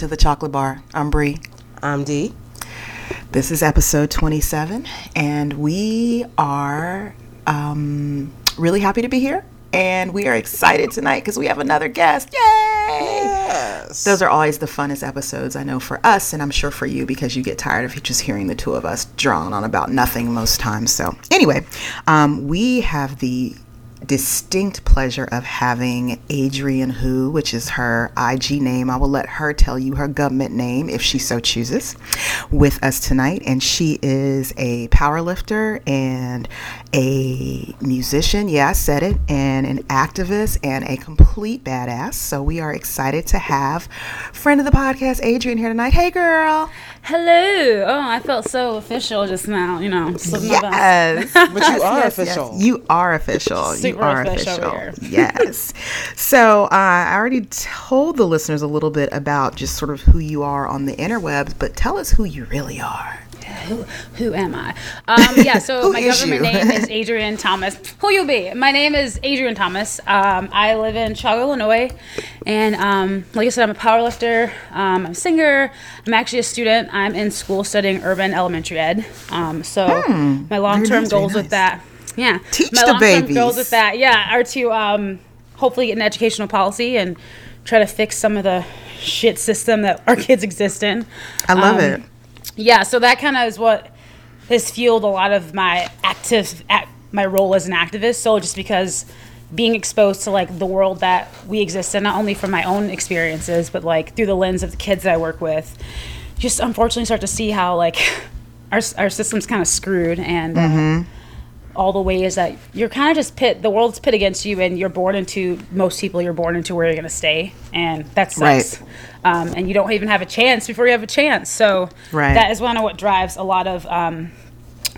to the Chocolate Bar. I'm Bri. I'm Di. This is episode 27, and we are um, really happy to be here. And we are excited tonight because we have another guest. Yay! Yes. Those are always the funnest episodes, I know, for us, and I'm sure for you because you get tired of just hearing the two of us drone on about nothing most times. So, anyway, um, we have the distinct pleasure of having Adrienne Whoo, which is her IG name. I will let her tell you her government name if she so chooses, with us tonight. And she is a power lifter and a musician. Yeah, I said it, and an activist and a complete badass. So we are excited to have friend of the podcast, Adrienne, here tonight. Hey, girl. Hello. Oh, I felt so official just now. You know, slipping my Yes. best. But you are yes, official. yes. You are official. you Super are official official. yes. So uh, I already told the listeners a little bit about just sort of who you are on the interwebs, but tell us who you really are. Who, who am I? Um, yeah, so my government you? name is Adrienne Thomas. Who you be? My name is Adrienne Thomas. Um, I live in Chicago, Illinois, and um, like I said, I'm a powerlifter. Um, I'm a singer. I'm actually a student. I'm in school studying urban elementary ed. Um, so my long-term Hmm. goals nice. with that, yeah, Teach my the long-term babies. goals with that, yeah, are to um, hopefully get an educational policy and try to fix some of the shit system that our kids exist in. I love Um, it. Yeah so that kind of is what has fueled a lot of my active ac my role as an activist so just because being exposed to like the world that we exist in not only from my own experiences but like through the lens of the kids that i work with just unfortunately start to see how like our, our system's kind of screwed and uh, all the ways that you're kind of just pit the world's pit against you and you're born into most people you're born into where you're going to stay and that's Right. um, and you don't even have a chance before you have a chance so Right. that is one of what drives a lot of um,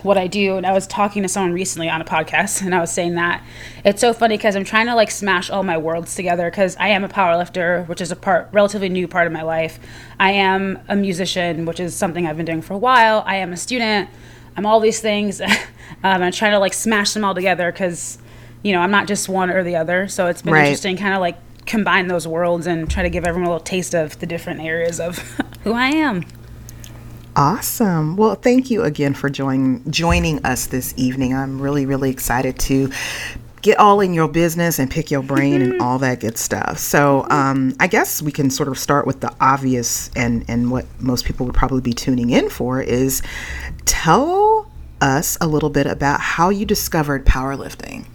what I do. And I was talking to someone recently on a podcast, and I was saying that it's so funny because I'm trying to like smash all my worlds together because I am a powerlifter, which is a part relatively new part of my life. I am a musician, which is something I've been doing for a while. I am a student. I'm all these things. um, I'm trying to like smash them all together because you know I'm not just one or the other. So it's been Right. interesting, kind of like combine those worlds and try to give everyone a little taste of the different areas of who I am. Awesome. Well, thank you again for join, joining us this evening. I'm really, really excited to get all in your business and pick your brain and all that good stuff. So, um, I guess we can sort of start with the obvious and, and what most people would probably be tuning in for is tell us a little bit about how you discovered powerlifting.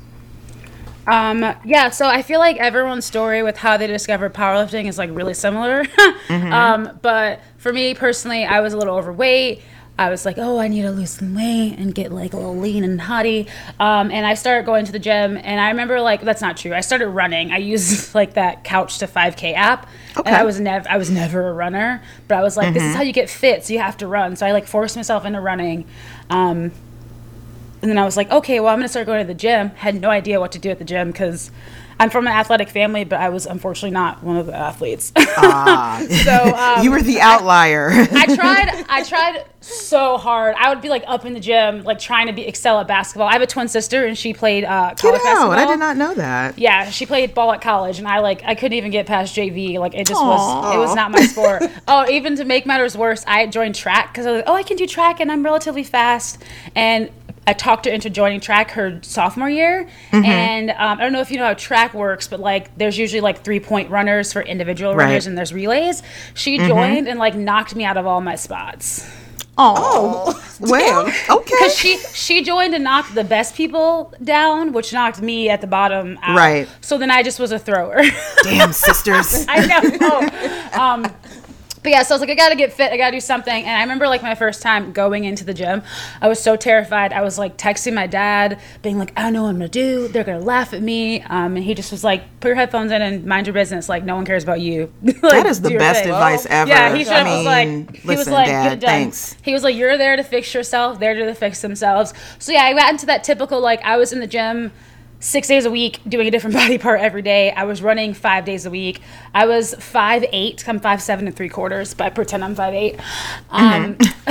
Um, yeah, so I feel like everyone's story with how they discovered powerlifting is like really similar. um, but for me personally, I was a little overweight. I was like, oh, I need to lose some weight and get like a little lean and hotty. Um, and I started going to the gym, and I remember like that's not true. I started running. I used like that Couch to 5K app, Okay. and I was never I was never a runner, but I was like, this is how you get fit. So you have to run. So I like forced myself into running. Um, and then I was like, okay, well, I'm gonna start going to the gym. Had no idea what to do at the gym because I'm from an athletic family, but I was unfortunately not one of the athletes. Ah. so um, you were the outlier. I tried. I tried so hard. I would be like up in the gym, like trying to be excel at basketball. I have a twin sister, and she played uh, Get college out. basketball. I did not know that. Yeah, she played ball at college, and I like I couldn't even get past JV. Like it just was it was not my sport. oh, even to make matters worse, I joined track because I was like, oh, I can do track, and I'm relatively fast. And I talked her into joining track her sophomore year. Mm-hmm. And um, I don't know if you know how track works, but like there's usually like three point runners for individual Right. Mm-hmm. runners, and there's relays. She joined and like knocked me out of all my spots. Oh, well, okay. Because she she joined and knocked the best people down, which knocked me at the bottom out. Right. So then I just was a thrower. Damn sisters. I know. um, but yeah, so I was like, I gotta get fit. I gotta do something. And I remember like my first time going into the gym, I was so terrified. I was like texting my dad, being like, I don't know what I'm gonna do. They're gonna laugh at me. Um, and he just was like, put your headphones in and mind your business. Like no one cares about you. Like, That is the best thing. advice ever. Yeah, he straight I up was mean, like, he was like, Dad, thanks. He was like, you're there to fix yourself. They're there to fix themselves. So yeah, I got into that typical like I was in the gym six days a week doing a different body part every day. I was running five days a week. I was five eight. I'm five seven and three quarters, but I pretend I'm five eight. Um,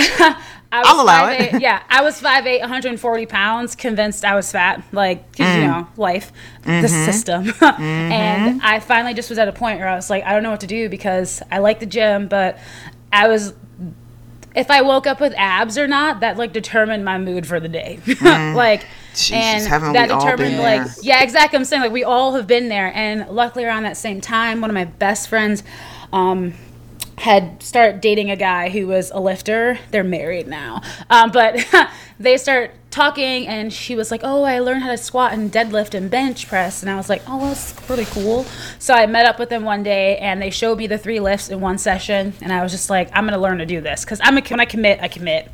I was I'll allow 5'8", it. yeah, I was 5'8", 140 pounds, convinced I was fat, like, Mm. you know, life, the Mm-hmm. system. and I finally just was at a point where I was like, I don't know what to do because I like the gym, but I was, if I woke up with abs or not, that like determined my mood for the day. like, Mm. Jesus, and that we all determined been like, there? yeah, exactly. I'm saying like we all have been there, and luckily around that same time, one of my best friends, um, had started dating a guy who was a lifter. They're married now, um, but they start talking, and she was like, "Oh, I learned how to squat and deadlift and bench press," and I was like, "Oh, well, that's really cool." So I met up with them one day, and they showed me the three lifts in one session, and I was just like, "I'm gonna learn to do this," because I'm a, when I commit, I commit.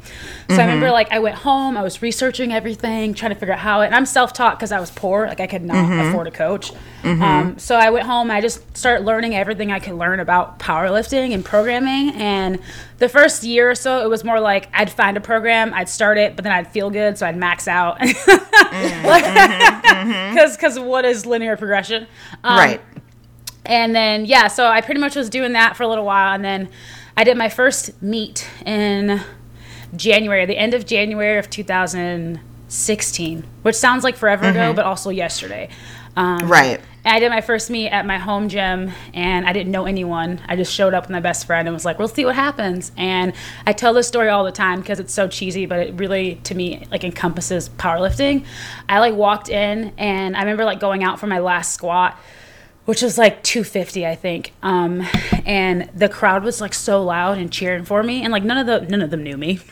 So I remember mm-hmm. like I went home, I was researching everything, trying to figure out how it. And I'm self-taught because I was poor, like I could not mm-hmm. afford a coach. Mm-hmm. Um, so I went home, I just started learning everything I could learn about powerlifting and programming. And the first year or so, it was more like I'd find a program, I'd start it, but then I'd feel good, so I'd max out. Because because what is linear progression? Um, right. and then yeah, so I pretty much was doing that for a little while, and then I did my first meet in January, the end of January of 2016, which sounds like forever ago, but also yesterday. Um, Right. And I did my first meet at my home gym, and I didn't know anyone. I just showed up with my best friend and was like, "We'll see what happens." And I tell this story all the time because it's so cheesy, but it really, to me, like encompasses powerlifting. I like walked in, and I remember like going out for my last squat, which was like 250 i think. Um, and the crowd was like so loud and cheering for me and like none of the none of them knew me.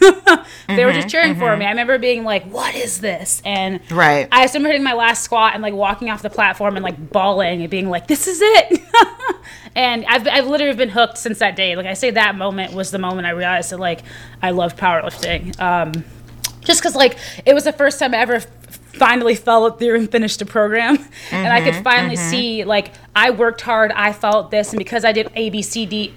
They were just cheering for me. I remember being like what is this? And Right. i remember hitting my last squat and like walking off the platform and like bawling and being like this is it. And I've, I've literally been hooked since that day. Like i say that moment was the moment i realized that like i love powerlifting. Um, just because like it was the first time I ever finally followed through and finished a program and i Mm-hmm, could finally see like i worked hard i felt this and because i did a b c d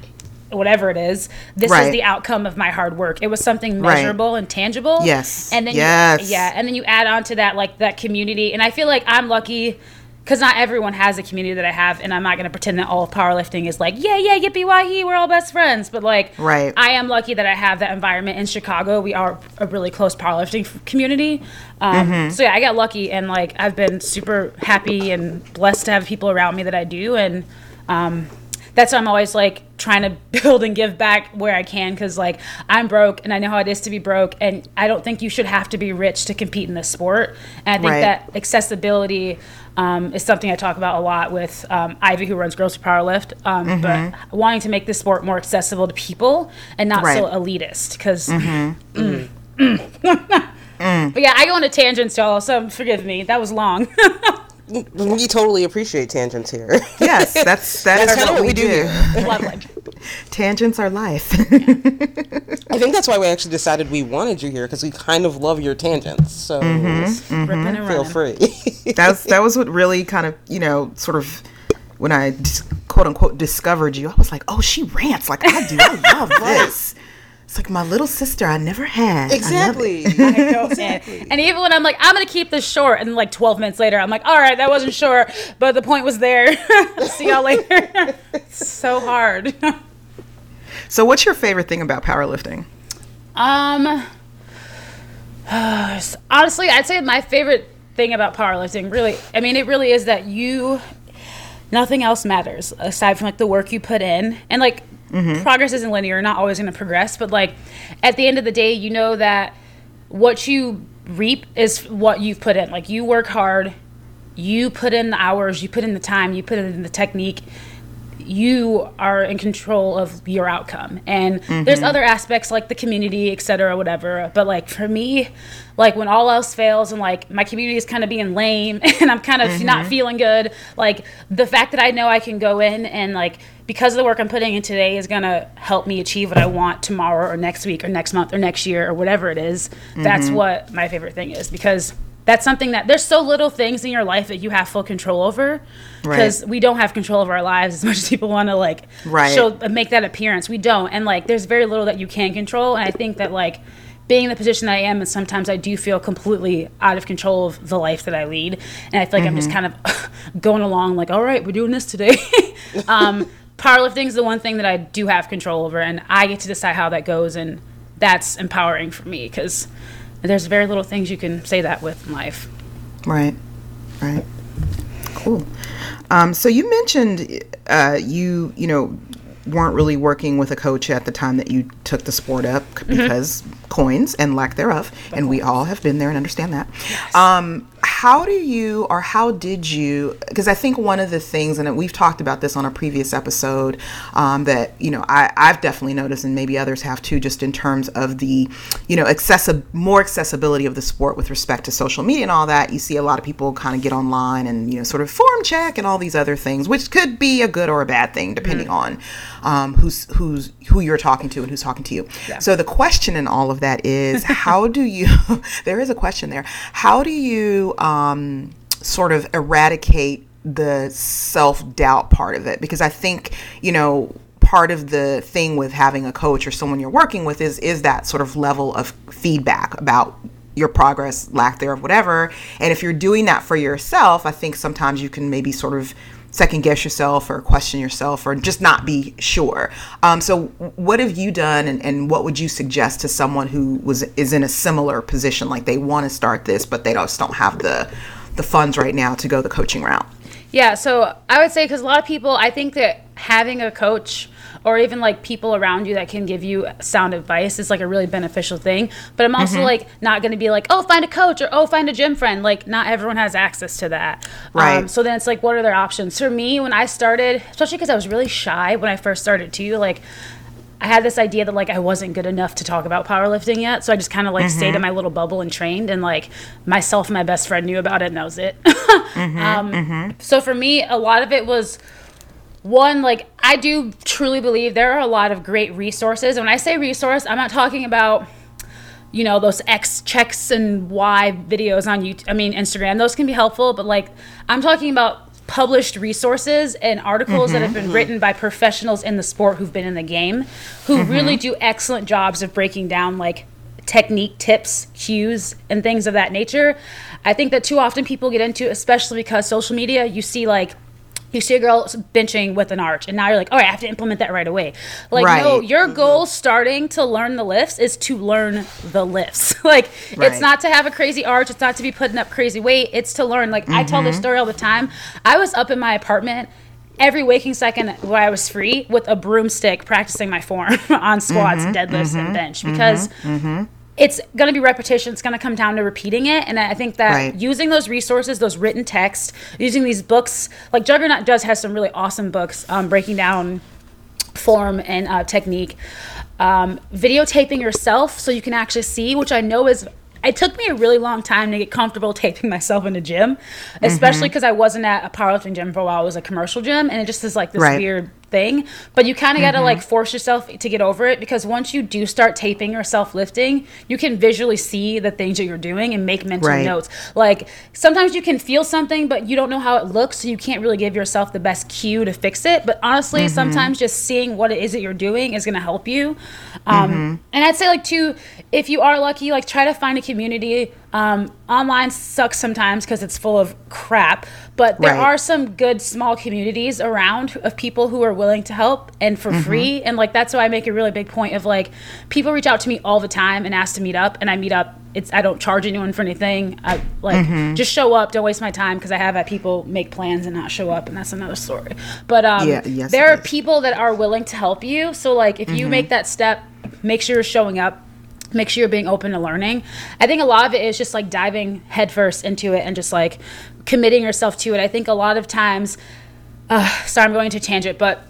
whatever it is this is the outcome of my hard work it was something Right. measurable and tangible Yes. and then Yes. you, yeah and then you add on to that like that community and i feel like i'm lucky because not everyone has a community that I have, and I'm not going to pretend that all of powerlifting is like, yeah, yeah, yippee wahee, we're all best friends. But like, Right. I am lucky that I have that environment in Chicago. We are a really close powerlifting community. Um, Mm-hmm. So yeah, I got lucky and like I've been super happy and blessed to have people around me that I do, and um, that's why I'm always like trying to build and give back where I can because like I'm broke and I know how it is to be broke, and I don't think you should have to be rich to compete in this sport. And I think Right. that accessibility. Um, is something I talk about a lot with um, Ivy, who runs Girls Who Powerlift. Um, But wanting to make the sport more accessible to people and not so elitist, because but yeah, I go into tangents, y'all. So forgive me. That was long. We totally appreciate tangents here. Yes, that's that's, That's kinda what, we, we do do. Tangents are life. I think that's why we actually decided we wanted you here because we kind of love your tangents. So Mm-hmm. Ripping and feel free. That's that was what really kind of you know sort of when I dis- quote unquote discovered you. I was like, oh, she rants like I do. I love this. It's like my little sister I never had. I love it. exactly. And, and even when I'm like, I'm gonna keep this short, and like 12 minutes later, I'm like, all right, that wasn't short, but the point was there. See y'all later. so hard. So, what's your favorite thing about powerlifting? Um, honestly, I'd say my favorite thing about powerlifting really, I mean, it really is that you, nothing else matters aside from like the work you put in. And like, mm-hmm. progress isn't linear, you're not always going to progress, but like, at the end of the day, you know that what you reap is what you've put in. Like, you work hard, you put in the hours, you put in the time, you put in the technique you are in control of your outcome. And there's mm-hmm. other aspects like the community et cetera whatever. But like for me like when all else fails and like my community is kind of being lame and i'm kind of not mm-hmm. feeling good like the fact that i know i can go in and like because of the work i'm putting in today is going to help me achieve what i want tomorrow or next week or next month or next year or whatever it is, that's mm-hmm. what my favorite thing is. Because that's something that there's so little things in your life that you have full control over because we don't have control of our lives as much as people want to like Right. show make that appearance. We don't and like there's very little that you can control and i think that like being in the position that i am and sometimes i do feel completely out of control of the life that i lead and i feel like i'm just kind of going along like all right we're doing this today. Um, powerlifting is the one thing that i do have control over and i get to decide how that goes and that's empowering for me because there's very little things you can say that with in life. Right. Right. Cool. Um, so you mentioned uh, you you know weren't really working with a coach at the time that you took the sport up c- because coins and lack thereof, and we all have been there and understand that. Um, how do you or how did you because i think one of the things and we've talked about this on a previous episode um, that you know I, i've definitely noticed and maybe others have too just in terms of the you know accessi- more accessibility of the sport with respect to social media and all that. You see a lot of people kind of get online and you know sort of form check and all these other things which could be a good or a bad thing depending on um, who's who's who you're talking to and who's talking to you. So the question in all of that is how do you there is a question there. How do you um, Um, sort of eradicate the self doubt part of it. Because I think you know part of the thing with having a coach or someone you're working with is is that sort of level of feedback about your progress lack thereof whatever. And if you're doing that for yourself I think sometimes you can maybe sort of second guess yourself or question yourself or just not be sure. Um, so, what have you done, and, and what would you suggest to someone who was is in a similar position, like they want to start this, but they just don't have the the funds right now to go the coaching route? Yeah, so I would say because a lot of people, I think that having a coach or even like people around you that can give you sound advice is like a really beneficial thing. But I'm also like not going to be like, oh, find a coach or oh, find a gym friend. Like, not everyone has access to that. Right. Um, so then it's like, what are their options? For me, when I started, especially because I was really shy when I first started too, like, I had this idea that like I wasn't good enough to talk about powerlifting yet, so I just kind of like stayed in my little bubble and trained, and like myself and my best friend knew about it, and that was it. um, So for me, a lot of it was one like I do truly believe there are a lot of great resources. And when I say resource, I'm not talking about you know those X checks and Y videos on YouTube. I mean Instagram. Those can be helpful, but like I'm talking about published resources and articles that have been mm-hmm. written by professionals in the sport who've been in the game, who mm-hmm. really do excellent jobs of breaking down like technique tips, cues, and things of that nature. I think that too often people get into, especially because social media, you see like you see a girl benching with an arch, and now you're like, all right, I have to implement that right away. Like, no, your goal starting to learn the lifts is to learn the lifts. like, Right. it's not to have a crazy arch, it's not to be putting up crazy weight, it's to learn. Like, I tell Mm-hmm. this story all the time. I was up in my apartment every waking second where I was free with a broomstick practicing my form on squats, Mm-hmm. deadlifts, and bench because it's going to be repetition. It's going to come down to repeating it. And I think that Right. using those resources, those written texts, using these books, like Juggernaut does has some really awesome books um, breaking down form and uh, technique. Um, videotaping yourself so you can actually see, which I know is. It took me a really long time to get comfortable taping myself in a gym, especially because I wasn't at a powerlifting gym for a while. It was a commercial gym, and it just is like this Right. weird thing. But you kind of got to like mm-hmm. force yourself to get over it because once you do start taping yourself lifting, you can visually see the things that you're doing and make mental Right. notes. Like sometimes you can feel something, but you don't know how it looks, so you can't really give yourself the best cue to fix it. But honestly, mm-hmm. sometimes just seeing what it is that you're doing is going to help you. Um, mm-hmm. And I'd say like too, if you are lucky, like try to find a community. Um, online sucks sometimes because it's full of crap, but there Right. are some good small communities around of people who are willing to help and for free. And like that's why I make a really big point of like people reach out to me all the time and ask to meet up, and I meet up. It's I don't charge anyone for anything. I like just show up. Don't waste my time because I have had people make plans and not show up, and that's another story. But um, Yeah, yes, there are is. people that are willing to help you. So like if you make that step, make sure you're showing up make sure you're being open to learning. I think a lot of it is just like diving headfirst into it and just like committing yourself to it. I think a lot of times, uh, sorry, I'm going to tangent, but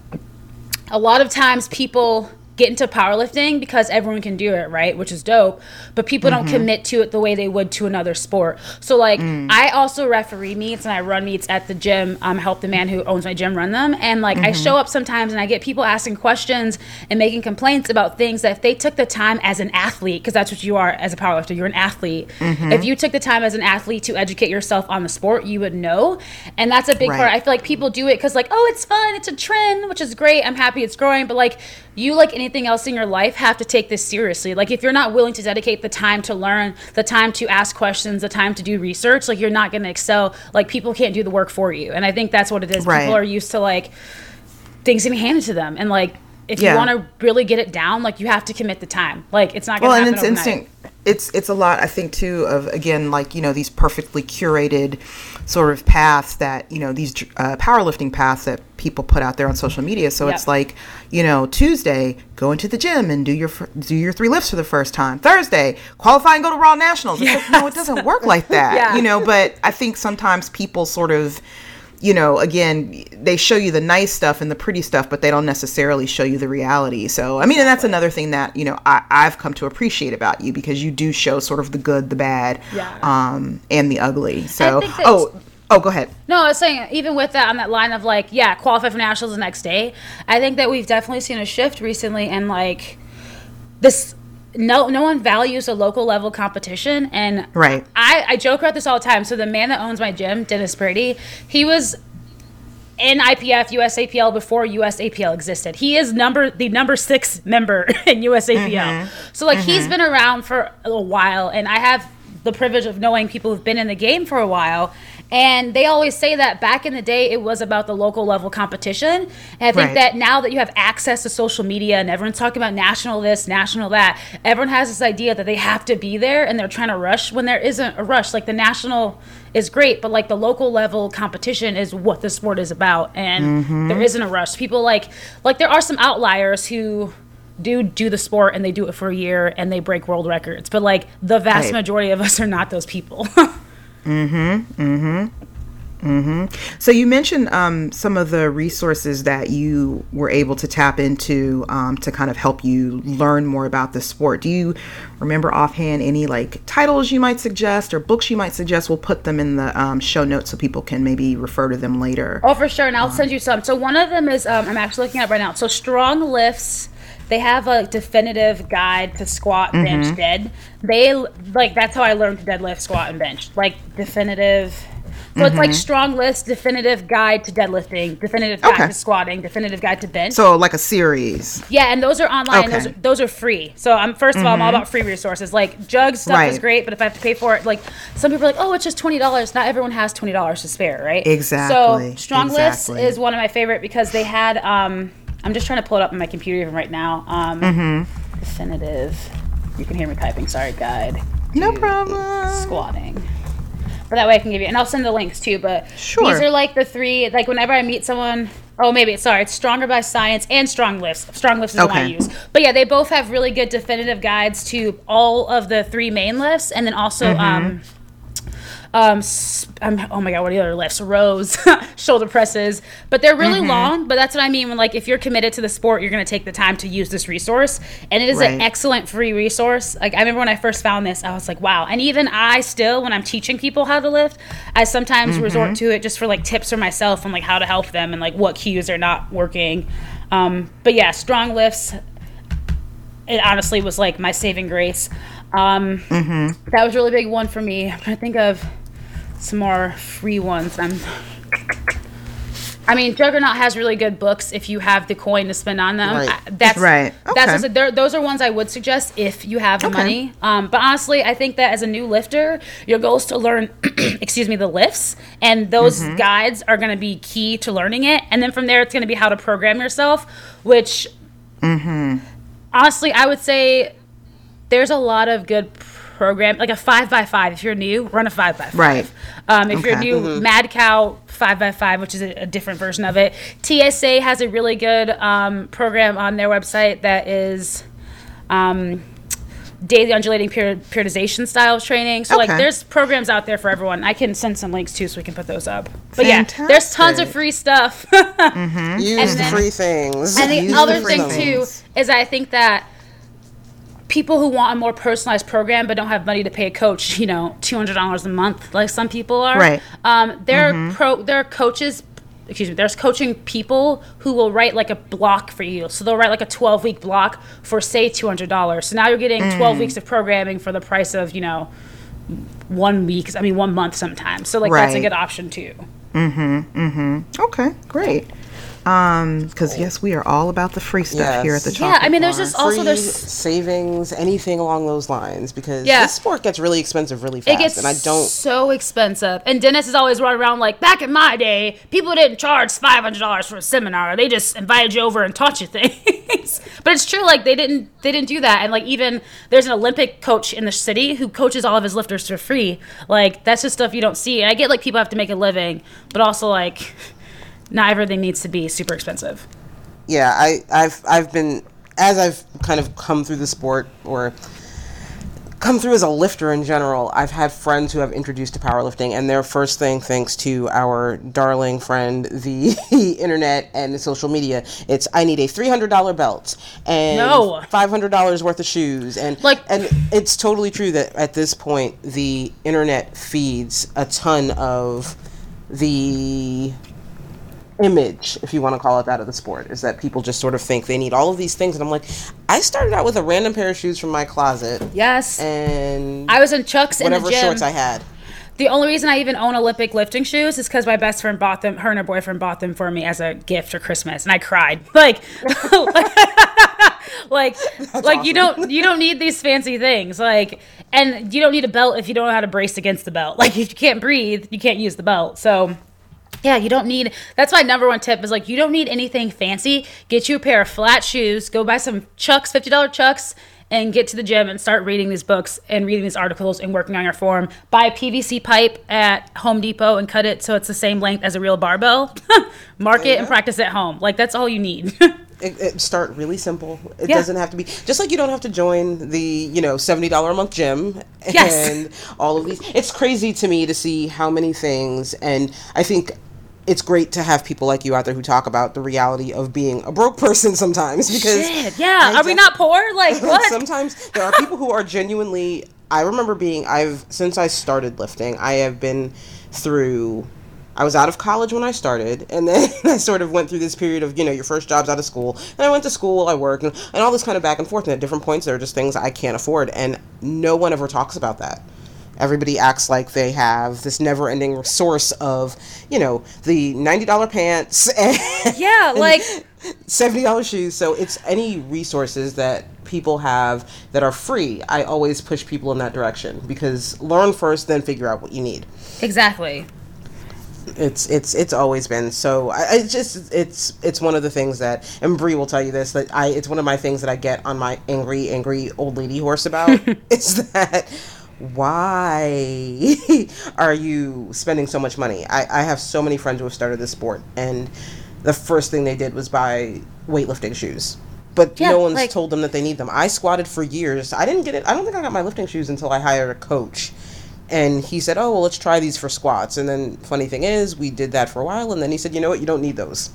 a lot of times people get into powerlifting because everyone can do it, right? Which is dope. But people don't mm-hmm. commit to it the way they would to another sport. So like mm. I also referee meets and I run meets at the gym. Um help the man who owns my gym run them. And like I mm-hmm. show up sometimes and I get people asking questions and making complaints about things that if they took the time as an athlete, because that's what you are as a powerlifter, you're an athlete. Mm-hmm. If you took the time as an athlete to educate yourself on the sport, you would know. And that's a big part. I feel like people do it because like, oh, it's fun, it's a trend, which is great. I'm happy it's growing. But like you, like anything else in your life, have to take this seriously. Like if you're not willing to dedicate the time to learn, the time to ask questions, the time to do research, like you're not going to excel. Like people can't do the work for you. And I think that's what it is. Right. People are used to like things getting handed to them and like if Yeah. you want to really get it down, like you have to commit the time. Like it's not gonna well and happen it's overnight. instinct it's it's a lot i think too of again like you know these perfectly curated sort of paths that you know these uh, powerlifting paths that people put out there on social media so Yep. it's like you know tuesday go into the gym and do your do your three lifts for the first time thursday qualify and go to raw nationals it's like, no it doesn't work like that Yeah. you know but i think sometimes people sort of you know, again, they show you the nice stuff and the pretty stuff, but they don't necessarily show you the reality. So, I mean, and that's another thing that, you know, I, I've come to appreciate about you because you do show sort of the good, the bad, Yeah. um, and the ugly. So, oh, oh, go ahead. No, I was saying even with that on that line of like, yeah, qualify for nationals the next day. I think that we've definitely seen a shift recently, and like this. No, no one values a local level competition, and Right. I, I joke about this all the time. So the man that owns my gym, Dennis Brady, he was in IPF USAPL before USAPL existed. He is number the number six member in USAPL. Mm-hmm. So like he's mm-hmm. been around for a while, and I have the privilege of knowing people who've been in the game for a while. And they always say that back in the day, it was about the local level competition. And I think Right. that now that you have access to social media and everyone's talking about national this, national that, everyone has this idea that they have to be there and they're trying to rush when there isn't a rush. Like the national is great, but like the local level competition is what the sport is about, and mm-hmm. there isn't a rush. People like like there are some outliers who do do the sport and they do it for a year and they break world records, but like the vast Right. majority of us are not those people. So you mentioned um, some of the resources that you were able to tap into um, to kind of help you learn more about the sport. Do you remember offhand any like titles you might suggest or books you might suggest? We'll put them in the um, show notes so people can maybe refer to them later. Oh, for sure. And I'll send you some. So one of them is um, I'm actually looking at right now. So Strong Lifts. They have a definitive guide to squat, mm-hmm. bench, dead. They like that's how I learned to deadlift, squat, and bench. Like definitive. So it's like mm-hmm. Strong Lifts, definitive guide to deadlifting, definitive guide Okay. to squatting, definitive guide to bench. So like a series. Yeah, and those are online. Those, Okay. are, those are free. So I'm first of all, I'm all mm-hmm. about free resources. Like Jug stuff is great, but if I have to pay for it, like some people are like, oh, it's just twenty dollars. Not everyone has twenty dollars to spare, right? Exactly, So Strong exactly. Lifts is one of my favorite because they had. Um, I'm just trying to pull it up on my computer even right now. Um, Mm-hmm. Definitive. You can hear me typing. Sorry, guide. No problem. Squatting. But that way I can give you, and I'll send the links too. But Sure. these are like the three. Like whenever I meet someone, oh maybe sorry, it's Stronger by Science and Strong Lifts. Strong Lifts is the one I Okay. use. But yeah, they both have really good definitive guides to all of the three main lifts, and then also Mm-hmm. um, um, s- um, oh my god, what are the other lifts? Rows, shoulder presses, but they're really Mm-hmm. long. But that's what I mean when like if you're committed to the sport, you're gonna take the time to use this resource, and it is an excellent free resource. Like I remember when I first found this, I was like, wow. And even I still, when I'm teaching people how to lift, I sometimes Mm-hmm. resort to it just for like tips for myself on like how to help them and like what cues are not working. Um, but yeah, strong lifts. It honestly was like my saving grace. Um, Mm-hmm. That was a really big one for me. I'm trying to think of some more free ones. I'm. I mean, Juggernaut has really good books if you have the coin to spend on them. Right. I- That's Right. That's Okay. they're- those are ones I would suggest if you have the Okay. money. Um, but honestly, I think that as a new lifter, your goal is to learn, excuse me, the lifts, and those Mm-hmm. guides are going to be key to learning it. And then from there, it's going to be how to program yourself, which Mm-hmm. honestly, I would say there's a lot of good program, like a five by five. If you're new, run a five by five. Right. Um, if you're Okay. new, Mad Cow five by five, which is a, a different version of it. TSA has a really good um, program on their website that is. Um, daily undulating period, periodization style training. So like there's programs out there for everyone. I can send some links too so we can put those up. But yeah, there's tons of free stuff. Use And the then- free things. And the Use other free thing too things. is I think that people who want a more personalized program but don't have money to pay a coach, you know, two hundred dollars a month, like some people are. Right. Um, there are pro there are coaches excuse me, there's coaching people who will write like a block for you. So they'll write like a 12 week block for say $200. So now you're getting Mm. 12 weeks of programming for the price of, you know, one week, I mean one month sometimes. So like that's a good option too. Mhm. Mhm. Okay, great. Um, because yes, we are all about the free stuff here at the Yes. chocolate Yeah, I mean there's bar. just also free there's savings, anything along those lines, because Yeah. this sport gets really expensive really fast, It gets and I don't. so expensive. And Dennis is always running around like, back in my day, people didn't charge five hundred dollars for a seminar. They just invited you over and taught you things. but it's true. Like they didn't they didn't do that, and like even there's an Olympic coach in the city who coaches all of his lifters for free. Like that's just stuff you don't see. And I get like people have to make a living, but also like not everything needs to be super expensive. yeah, I, I've I've been as I've kind of come through the sport or come through as a lifter in general. I've had friends who have introduced to powerlifting, and their first thing, thanks to our darling friend, the internet and the social media, it's I need a three hundred dollar belt and No. five hundred dollars worth of shoes, and Like- and it's totally true that at this point the internet feeds a ton of the image, if you want to call it that, of the sport is that people just sort of think they need all of these things, and I'm like, I started out with a random pair of shoes from my closet Yes, and I was in Chucks in the whatever gym. shorts I had. The only reason I even own Olympic lifting shoes is because my best friend bought them. Her and her boyfriend bought them for me as a gift for Christmas, and I cried. Like, like, like you don't you don't need these fancy things. Like, and you don't need a belt if you don't know how to brace against the belt. Like, if you can't breathe, you can't use the belt. So. Yeah, you don't need. That's my number one tip is like you don't need anything fancy. Get you a pair of flat shoes. Go buy some Chucks, fifty dollar Chucks, and get to the gym and start reading these books and reading these articles and working on your form. Buy a PVC pipe at Home Depot and cut it so it's the same length as a real barbell. Mark it and practice at home. Like that's all you need. It, it start really simple. It Yeah. doesn't have to be just like you don't have to join the you know seventy dollar a month gym Yes. and all of these. It's crazy to me to see how many things, and I think it's great to have people like you out there who talk about the reality of being a broke person sometimes because Shit, yeah. I Are we not poor? Like what? Sometimes there are people who are genuinely. I remember being. I've since I started lifting. I have been through. I was out of college when I started, and then I sort of went through this period of you know your first job's out of school, and I went to school, I worked, and, and all this kind of back and forth. And at different points, there are just things I can't afford, and no one ever talks about that. Everybody acts like they have this never-ending source of, you know, the ninety-dollar pants and yeah, like seventy dollars shoes. So it's any resources that people have that are free. I always push people in that direction because learn first, then figure out what you need. exactly. It's it's it's always been so. I, I just it's it's one of the things that and Bri will tell you this that I it's one of my things that I get on my angry angry old lady horse about is that why are you spending so much money? I, I have so many friends who have started this sport and the first thing they did was buy weightlifting shoes. But Yeah, no one's like- told them that they need them. I squatted for years. I didn't get it. I don't think I got my lifting shoes until I hired a coach. And he said, "Oh, well, let's try these for squats." And then, funny thing is, we did that for a while, and then he said, "You know what? You don't need those."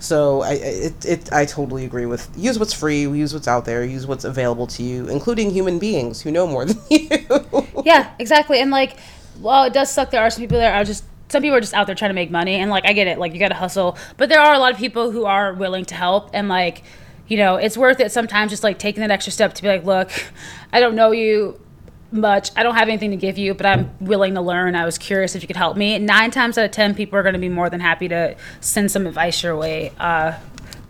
So I, it, it, I totally agree with use what's free, use what's out there, use what's available to you, including human beings who know more than you. Yeah, exactly. And like, well, it does suck. There are some people that are just some people are just out there trying to make money, and like I get it. Like you got to hustle, but there are a lot of people who are willing to help, and like, you know, it's worth it sometimes. Just like taking that extra step to be like, look, I don't know you much. I don't have anything to give you, but I'm willing to learn. I was curious if you could help me. Nine times out of ten, people are going to be more than happy to send some advice your way. Uh,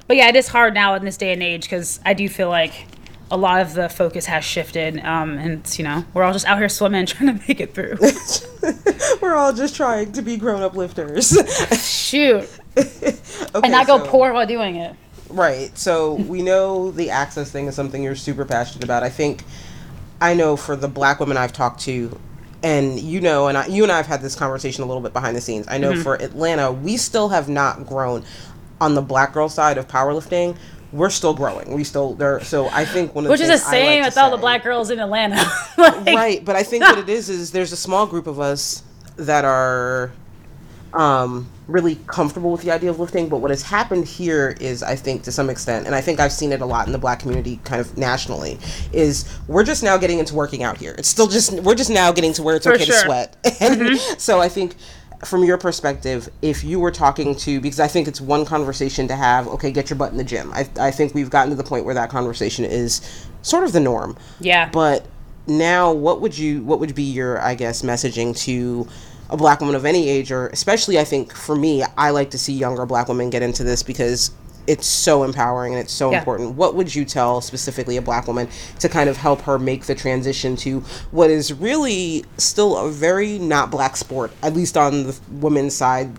but yeah, it is hard now in this day and age because I do feel like a lot of the focus has shifted, um, and it's, you know we're all just out here swimming, trying to make it through. We're all just trying to be grown-up lifters. Shoot, okay, and not go so- poor while doing it. Right. So we know the access thing is something you're super passionate about. I think I know for the black women I've talked to, and you know, and I, you and I have had this conversation a little bit behind the scenes. I know mm-hmm. for Atlanta, we still have not grown on the black girl side of powerlifting. We're still growing. We still there. So I think one of Which the is the I like same with all the black girls in Atlanta. Like, right but i think what it is is there's a small group of us that are um, really comfortable with the idea of lifting but what has happened here is i think to some extent and i think i've seen it a lot in the black community kind of nationally is we're just now getting into working out here. It's still just we're just now getting to where it's For okay to sweat. And so i think from your perspective if you were talking to because i think it's one conversation to have okay get your butt in the gym. I, I think we've gotten to the point where that conversation is sort of the norm. Yeah. but now what would you what would be your i guess messaging to a black woman of any age or especially i think for me i like to see younger black women get into this because it's so empowering and it's so Yeah. important what would you tell specifically a black woman to kind of help her make the transition to what is really still a very not black sport at least on the women's side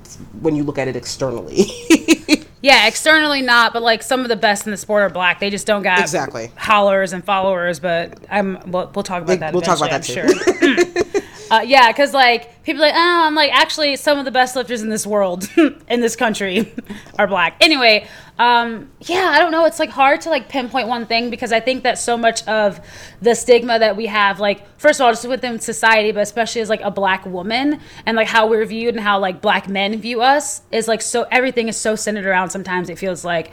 when you look at it externally Yeah, externally not, but like some of the best in the sport are black. They just don't got Exactly. hollers and followers. But I'm we'll, we'll talk about that. We'll talk about that I'm sure. Hmm. Uh, yeah, because like people like oh, I'm like actually some of the best lifters in this world in this country are black. Anyway, um, yeah, I don't know. It's like hard to like pinpoint one thing because I think that so much of the stigma that we have, like first of all, just within society, but especially as like a black woman and like how we're viewed and how like black men view us is like so everything is so centered around. Sometimes it feels like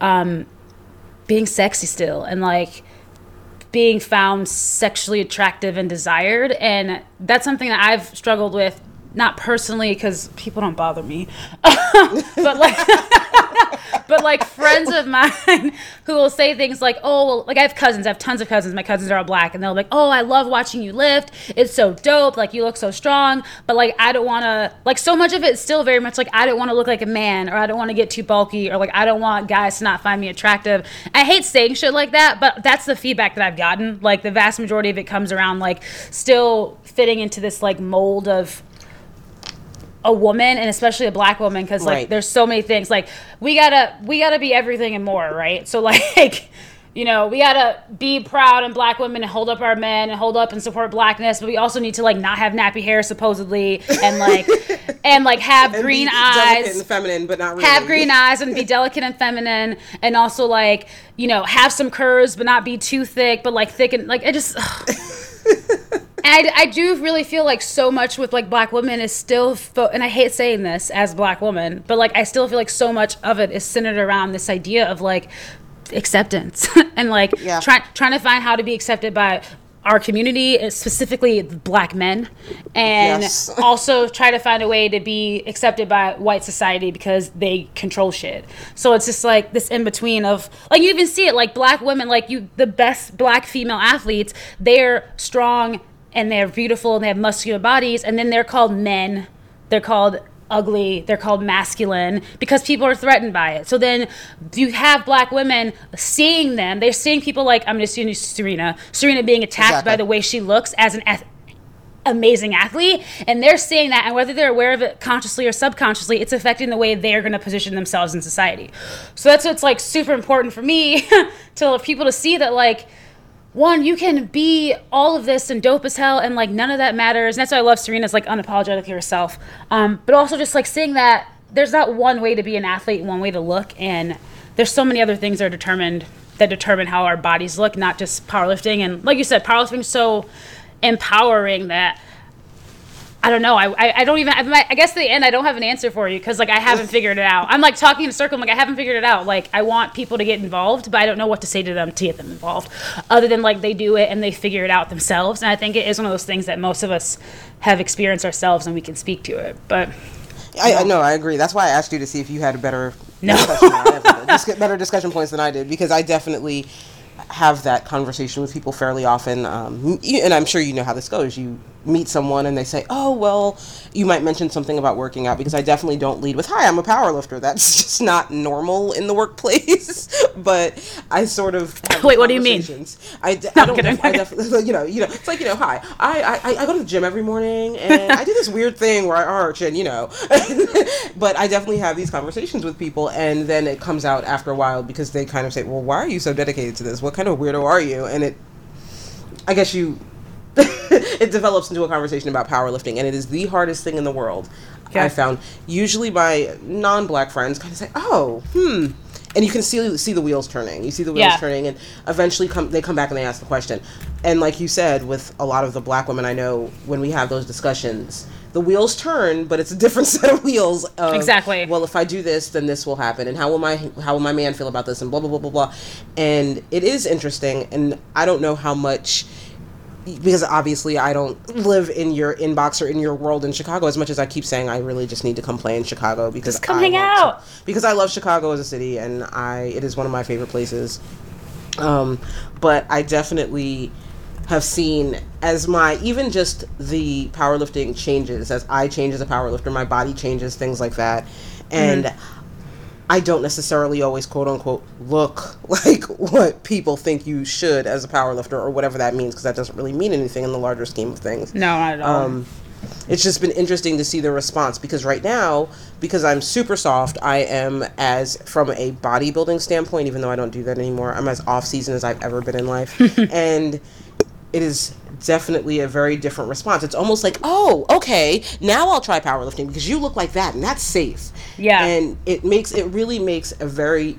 um, being sexy still and like being found sexually attractive and desired and that's something that i've struggled with not personally because people don't bother me. But like but like friends of mine who will say things like oh well, like i have cousins i have tons of cousins. My cousins are all black and they'll be like oh i love watching you lift. It's so dope. Like you look so strong. But like i don't want to like so much of it's still very much like i don't want to look like a man or i don't want to get too bulky or like i don't want guys to not find me attractive. I hate saying shit like that but that's the feedback that i've gotten. Like the vast majority of it comes around like still fitting into this like mold of a woman and especially a black woman because like Right. there's so many things like we gotta we gotta be everything and more right so like you know we gotta be proud and black women and hold up our men and hold up and support blackness but we also need to like not have nappy hair supposedly and like and like have And green be delicate eyes and feminine, but not really. have green eyes and be delicate and feminine and also like you know have some curves but not be too thick but like thick and like i just I, I do really feel like so much with like black women is still fo- and i hate saying this as black woman but like i still feel like so much of it is centered around this idea of like acceptance and like Yeah. trying trying to find how to be accepted by our community uh, specifically black men and Yes. also try to find a way to be accepted by white society because they control shit so it's just like this in between of like you even see it like black women like you the best black female athletes they're strong and they're beautiful and they have muscular bodies and then they're called men. They're called ugly. They're called masculine because people are threatened by it. So then you have black women seeing them. They're seeing people like i'm just using serena. Serena being attacked by the way she looks as an ath- amazing athlete and they're seeing that and whether they're aware of it consciously or subconsciously it's affecting the way they're going to position themselves in society. So that's what's like super important for me to people to see that like one, you can be all of this and dope as hell, and like none of that matters. And that's why I love Serena's like unapologetically herself. Um, but also just like seeing that there's not one way to be an athlete, one way to look, and there's so many other things that are determined that determine how our bodies look, not just powerlifting. And like you said, powerlifting is so empowering that I don't know. I, I, I don't even. I, I guess at the end, I don't have an answer for you because like I haven't figured it out. I'm like talking in a circle. I'm like I haven't figured it out. Like I want people to get involved, but I don't know what to say to them to get them involved, other than like they do it and they figure it out themselves. And I think it is one of those things that most of us have experienced ourselves and we can speak to it. But I, I know, I agree. That's why I asked you to see if you had a better No. discussion than I ever did. Just get better discussion points than I did because I definitely have that conversation with people fairly often. Um, and I'm sure you know how this goes. You meet someone and they say, "Oh, well," you might mention something about working out because I definitely don't lead with, "Hi, I'm a power lifter." That's just not normal in the workplace. but I sort of Wait, what do you mean? I, d- No, I don't. Kidding. def- I definitely, you know, you know, it's like you know, hi, I, I, I go to the gym every morning and I do this weird thing where I arch and you know, but I definitely have these conversations with people and then it comes out after a while because they kind of say, well, why are you so dedicated to this? What kind of weirdo are you? And it, I guess you, it develops into a conversation about powerlifting and it is the hardest thing in the world. Okay. I found usually my non-black friends kind of say, "Oh, hmm," and you can see see the wheels turning. You see the wheels Yeah. turning, and eventually come they come back and they ask the question. And like you said, with a lot of the black women I know, when we have those discussions, the wheels turn, but it's a different set of wheels. Of, Exactly. Well, if I do this, then this will happen, and how will my how will my man feel about this, and blah blah blah blah blah. And it is interesting, and I don't know how much because obviously I don't live in your inbox or in your world in Chicago as much as I keep saying I really just need to come play in Chicago because Just come I hang out. to- because I love Chicago as a city and I it is one of my favorite places. Um, but I definitely have seen as my even just the powerlifting changes as I change as a powerlifter, my body changes, things like that, and. I don't necessarily always quote unquote look like what people think you should as a powerlifter or whatever that means because that doesn't really mean anything in the larger scheme of things. no, not at all. Um, it's just been interesting to see the response because right now, because I'm super soft, I am as from a bodybuilding standpoint, even though I don't do that anymore, I'm as off season as I've ever been in life. and it is definitely a very different response. It's almost like, oh, okay, now I'll try powerlifting because you look like that and that's safe. Yeah. And it makes it really makes a very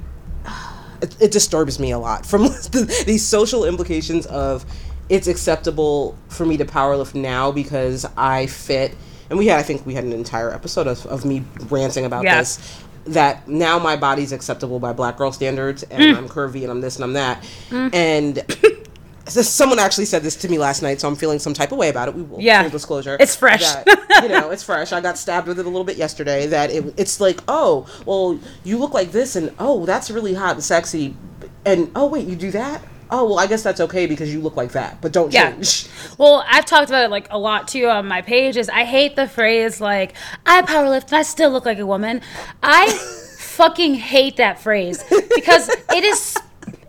it, it disturbs me a lot from the, these social implications of it's acceptable for me to powerlift now because I fit and we had I think we had an entire episode of, of me ranting about Yeah. this that now my body's acceptable by black girl standards and Mm. I'm curvy and I'm this and I'm that and so someone actually said this to me last night so I'm feeling some type of way about it we will Yeah. full disclosure It's fresh. that, you know it's fresh I got stabbed with it a little bit yesterday that it, it's like oh well you look like this and oh that's really hot and sexy and oh wait you do that oh well I guess that's okay because you look like that but don't Yeah. change Well, I've talked about it like a lot too on my pages. I hate the phrase like I powerlift and I still look like a woman. I fucking hate that phrase because it is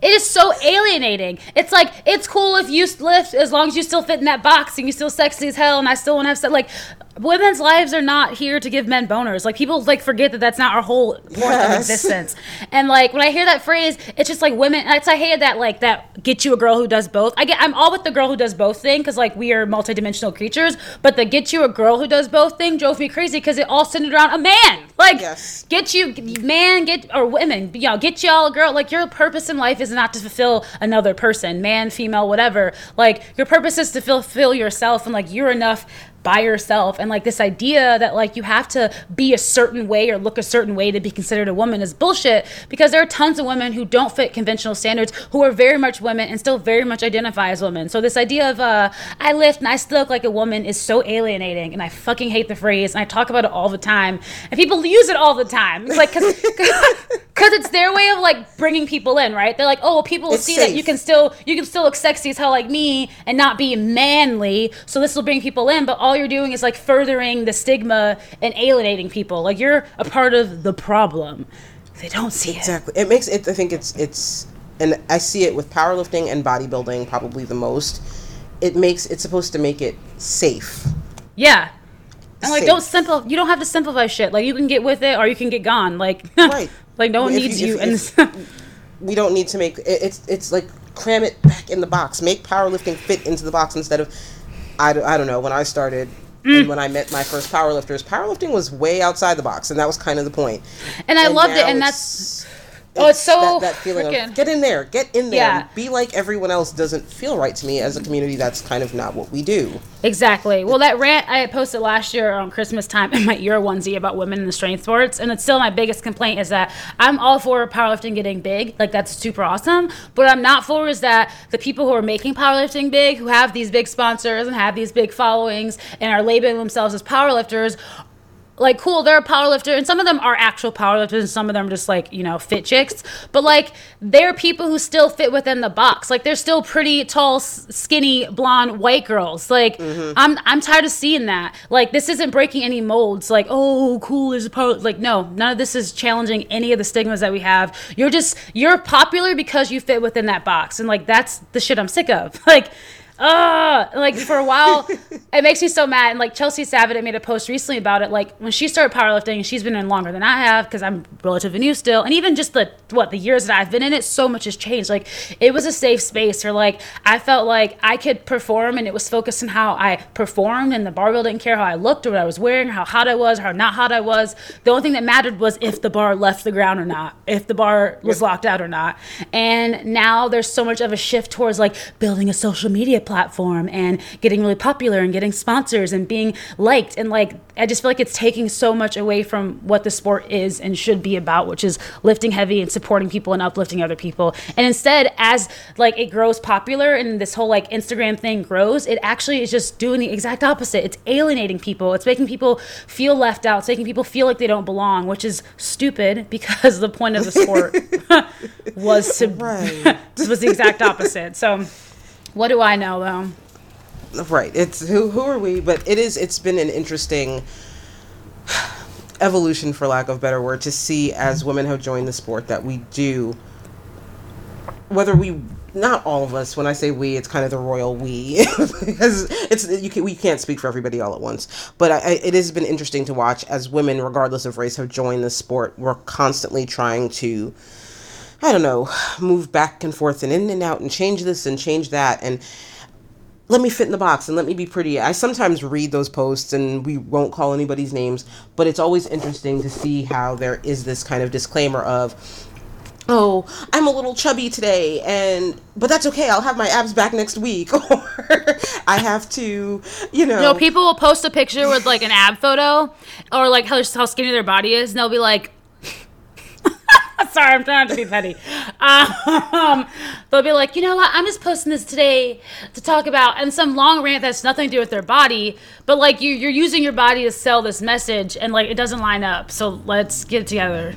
it is so alienating. It's like it's cool if you lift as long as you still fit in that box and you still sexy as hell and I still want to have sex. Like women's lives are not here to give men boners. Like people like forget that that's not our whole point of existence. And like when I hear that phrase, it's just like women. It's I hate that like that get you a girl who does both. I get I'm all with the girl who does both thing because like we are multidimensional creatures. But the get you a girl who does both thing drove me crazy because it all centered around a man. Like Yes. get you man get or women you know get y'all a girl like your purpose in life is not to fulfill another person man female whatever like your purpose is to fulfill yourself and like you're enough by yourself. And like this idea that like you have to be a certain way or look a certain way to be considered a woman is bullshit because there are tons of women who don't fit conventional standards who are very much women and still very much identify as women. So this idea of uh i lift and i still look like a woman is so alienating and i fucking hate the phrase and i talk about it all the time. And people use it all the time. It's like because because it's their way of like bringing people in right they're like oh well, people will It's see that you can still you can still look sexy as hell like me and not be manly so this will bring people in but all you're doing is like furthering the stigma and alienating people like you're a part of the problem they don't see it Exactly. It makes it. I think it's it's, and I see it with powerlifting and bodybuilding probably the most. It makes it's supposed to make it safe. yeah and like Safe. don't simplify you don't have to simplify shit like you can get with it or you can get gone like Right. Like no one If needs you- you, if- and We don't need to make it, it's it's like cram it back in the box. Make powerlifting fit into the box instead of I, don't- I don't know when I started. Mm. And when I met my first powerlifters, powerlifting was way outside the box, and that was kind of the point. and i loved it and that's Oh, it's so that, that feeling frickin- of get in there, get in there, Yeah. be like everyone else doesn't feel right to me as a community. That's kind of not what we do. Exactly. Well, that rant I posted last year on Christmas time in my ear onesie about women in the strength sports, and it's still my biggest complaint is that I'm all for powerlifting getting big, like that's super awesome. But what I'm not for is that the people who are making powerlifting big, who have these big sponsors and have these big followings and are labeling themselves as powerlifters, like cool they're a powerlifter and some of them are actual powerlifters and some of them are just like you know fit chicks but like they're people who still fit within the box. Like they're still pretty tall skinny blonde white girls. Like mm-hmm. i'm i'm tired of seeing that. Like this isn't breaking any molds like oh cool is a power like no none of this is challenging any of the stigmas that we have. You're just you're popular because you fit within that box and like that's the shit i'm sick of. Like uh like for a while it makes me so mad. And like chelsea savitt made a post recently about it. Like when she started powerlifting she's been in longer than i have because i'm relatively new still. And even just the what the years that i've been in it so much has changed. Like it was a safe space where like i felt like i could perform and it was focused on how i performed and the barbell didn't care how i looked or what i was wearing how hot i was how not hot i was. The only thing that mattered was if the bar left the ground or not if the bar was locked out or not. And now there's so much of a shift towards like building a social media platform and getting really popular and getting sponsors and being liked and like I just feel like it's taking so much away from what the sport is and should be about, which is lifting heavy and supporting people and uplifting other people. And instead, as like it grows popular and this whole like Instagram thing grows, it actually is just doing the exact opposite. It's alienating people. It's making people feel left out. It's making people feel like they don't belong, which is stupid because the point of the sport was to Right. was the exact opposite. So, what do I know though? Right. It's who who are we? But it is. It's been an interesting evolution, for lack of better word, to see as women have joined the sport that we do, whether we not all of us. When I say we, it's kind of the royal we, because it's you can, we can't speak for everybody all at once. But I, it has been interesting to watch as women, regardless of race, have joined the sport. We're constantly trying to, I don't know, move back and forth and in and out and change this and change that and let me fit in the box and let me be pretty. I sometimes read those posts and we won't call anybody's names, but it's always interesting to see how there is this kind of disclaimer of oh, I'm a little chubby today and but that's okay. I'll have my abs back next week or I have to, you know. No, people will post a picture with like an ab photo or like how, how skinny their body is and they'll be like Sorry, I'm trying to be petty. Um, they'll be like, you know what? I'm just posting this today to talk about, and some long rant that's nothing to do with their body, but like you, you're using your body to sell this message, and like it doesn't line up. So let's get it together.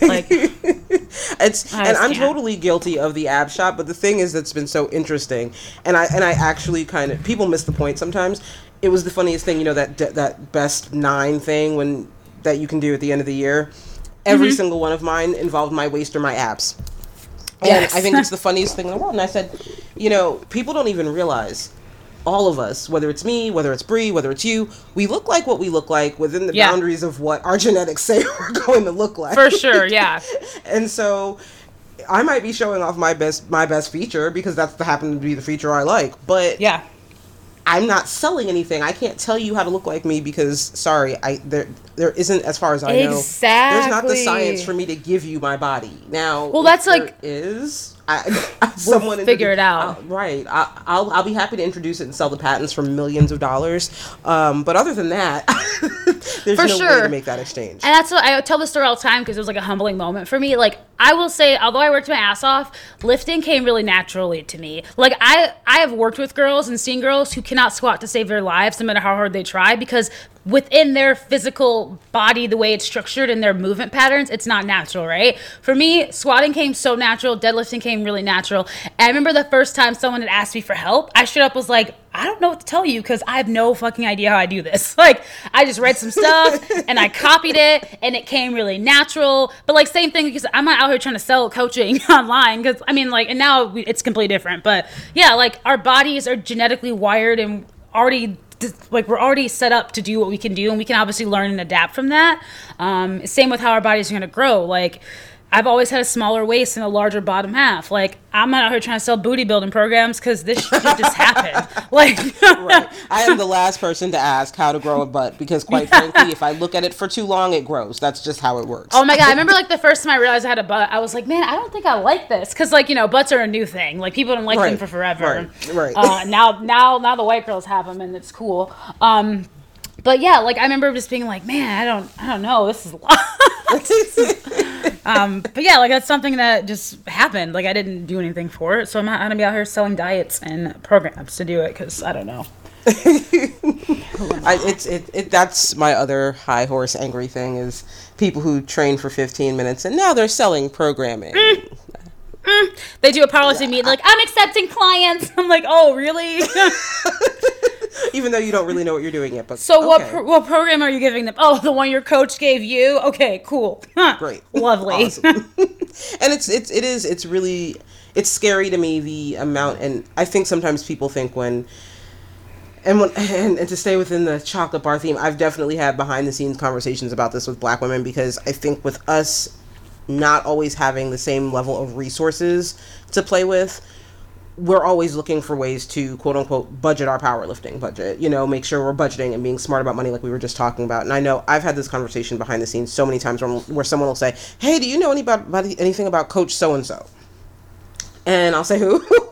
Like, it's and I'm totally guilty of the ab shot, but the thing is that's been so interesting, and I and I actually kind of people miss the point sometimes. It was the funniest thing, you know that that best nine thing when that you can do at the end of the year. Every Mm-hmm. single one of mine involved my waist or my abs. And Yes. I think it's the funniest thing in the world. And I said, you know, people don't even realize all of us, whether it's me, whether it's Bri, whether it's you, we look like what we look like within the Yeah. boundaries of what our genetics say we're going to look like. for sure, yeah. and so I might be showing off my best my best feature because that's the happen to be the feature I like. But Yeah. I'm not selling anything. I can't tell you how to look like me because sorry, I there there isn't as far as I know. There's not the science for me to give you my body. Now Well, that's like- is I, someone figure it out. I'll- right. I, I'll I'll be happy to introduce it and sell the patents for millions of dollars. Um, but other than that, there's For no way to make that exchange. And that's what I tell the story all the time because it was like a humbling moment for me. Like I will say, although I worked my ass off, lifting came really naturally to me. Like I, I have worked with girls and seen girls who cannot squat to save their lives, no matter how hard they try, because within their physical body, the way it's structured and their movement patterns, it's not natural, right? For me, squatting came so natural, deadlifting came really natural. And I remember the first time someone had asked me for help, I straight up was like, I don't know what to tell you because I have no fucking idea how I do this. Like, I just read some stuff and I copied it and it came really natural. But, like, same thing because I'm not out here trying to sell coaching online because, I mean, like, and now we- it's completely different. But yeah, like, our bodies are genetically wired and already like we're already set up to do what we can do and we can obviously learn and adapt from that um, same with how our bodies are going to grow like i've always had a smaller waist and a larger bottom half like i'm not out here trying to sell booty building programs because this shit just happened like right. I am the last person to ask how to grow a butt because, quite frankly, if I look at it for too long, it grows. That's just how it works. Oh my god! I remember like the first time I realized I had a butt, I was like, "Man, I don't think I like this," because like you know, butts are a new thing. Like people don't like them for forever. right, right. Uh, now, now, now the white girls have them, and it's cool. Um, but yeah, like I remember just being like, "Man, I don't, I don't know. This is a lot." um, but yeah, like that's something that just happened. Like I didn't do anything for it, so I'm not gonna be out here selling diets and programs to do it because I don't know. I, it's it, it. That's my other high horse angry thing is people who train for 15 minutes and now they're selling programming. Mm. They do a policy meeting, like I'm accepting clients. I'm like, oh really? Even though you don't really know what you're doing yet, but So what pro- what program are you giving them? Oh, the one your coach gave you. Okay, cool. Great. lovely. And it's it's it is it's really it's scary to me the amount and I think sometimes people think when and when and, and to stay within the chocolate bar theme, I've definitely had behind the scenes conversations about this with black women because I think with us not always having the same level of resources to play with, we're always looking for ways to quote unquote budget our powerlifting budget. You know, make sure we're budgeting and being smart about money, like we were just talking about. And I know I've had this conversation behind the scenes so many times where, where someone will say, "Hey, do you know any about, about anything about Coach so and so?" And I'll say, "Who?"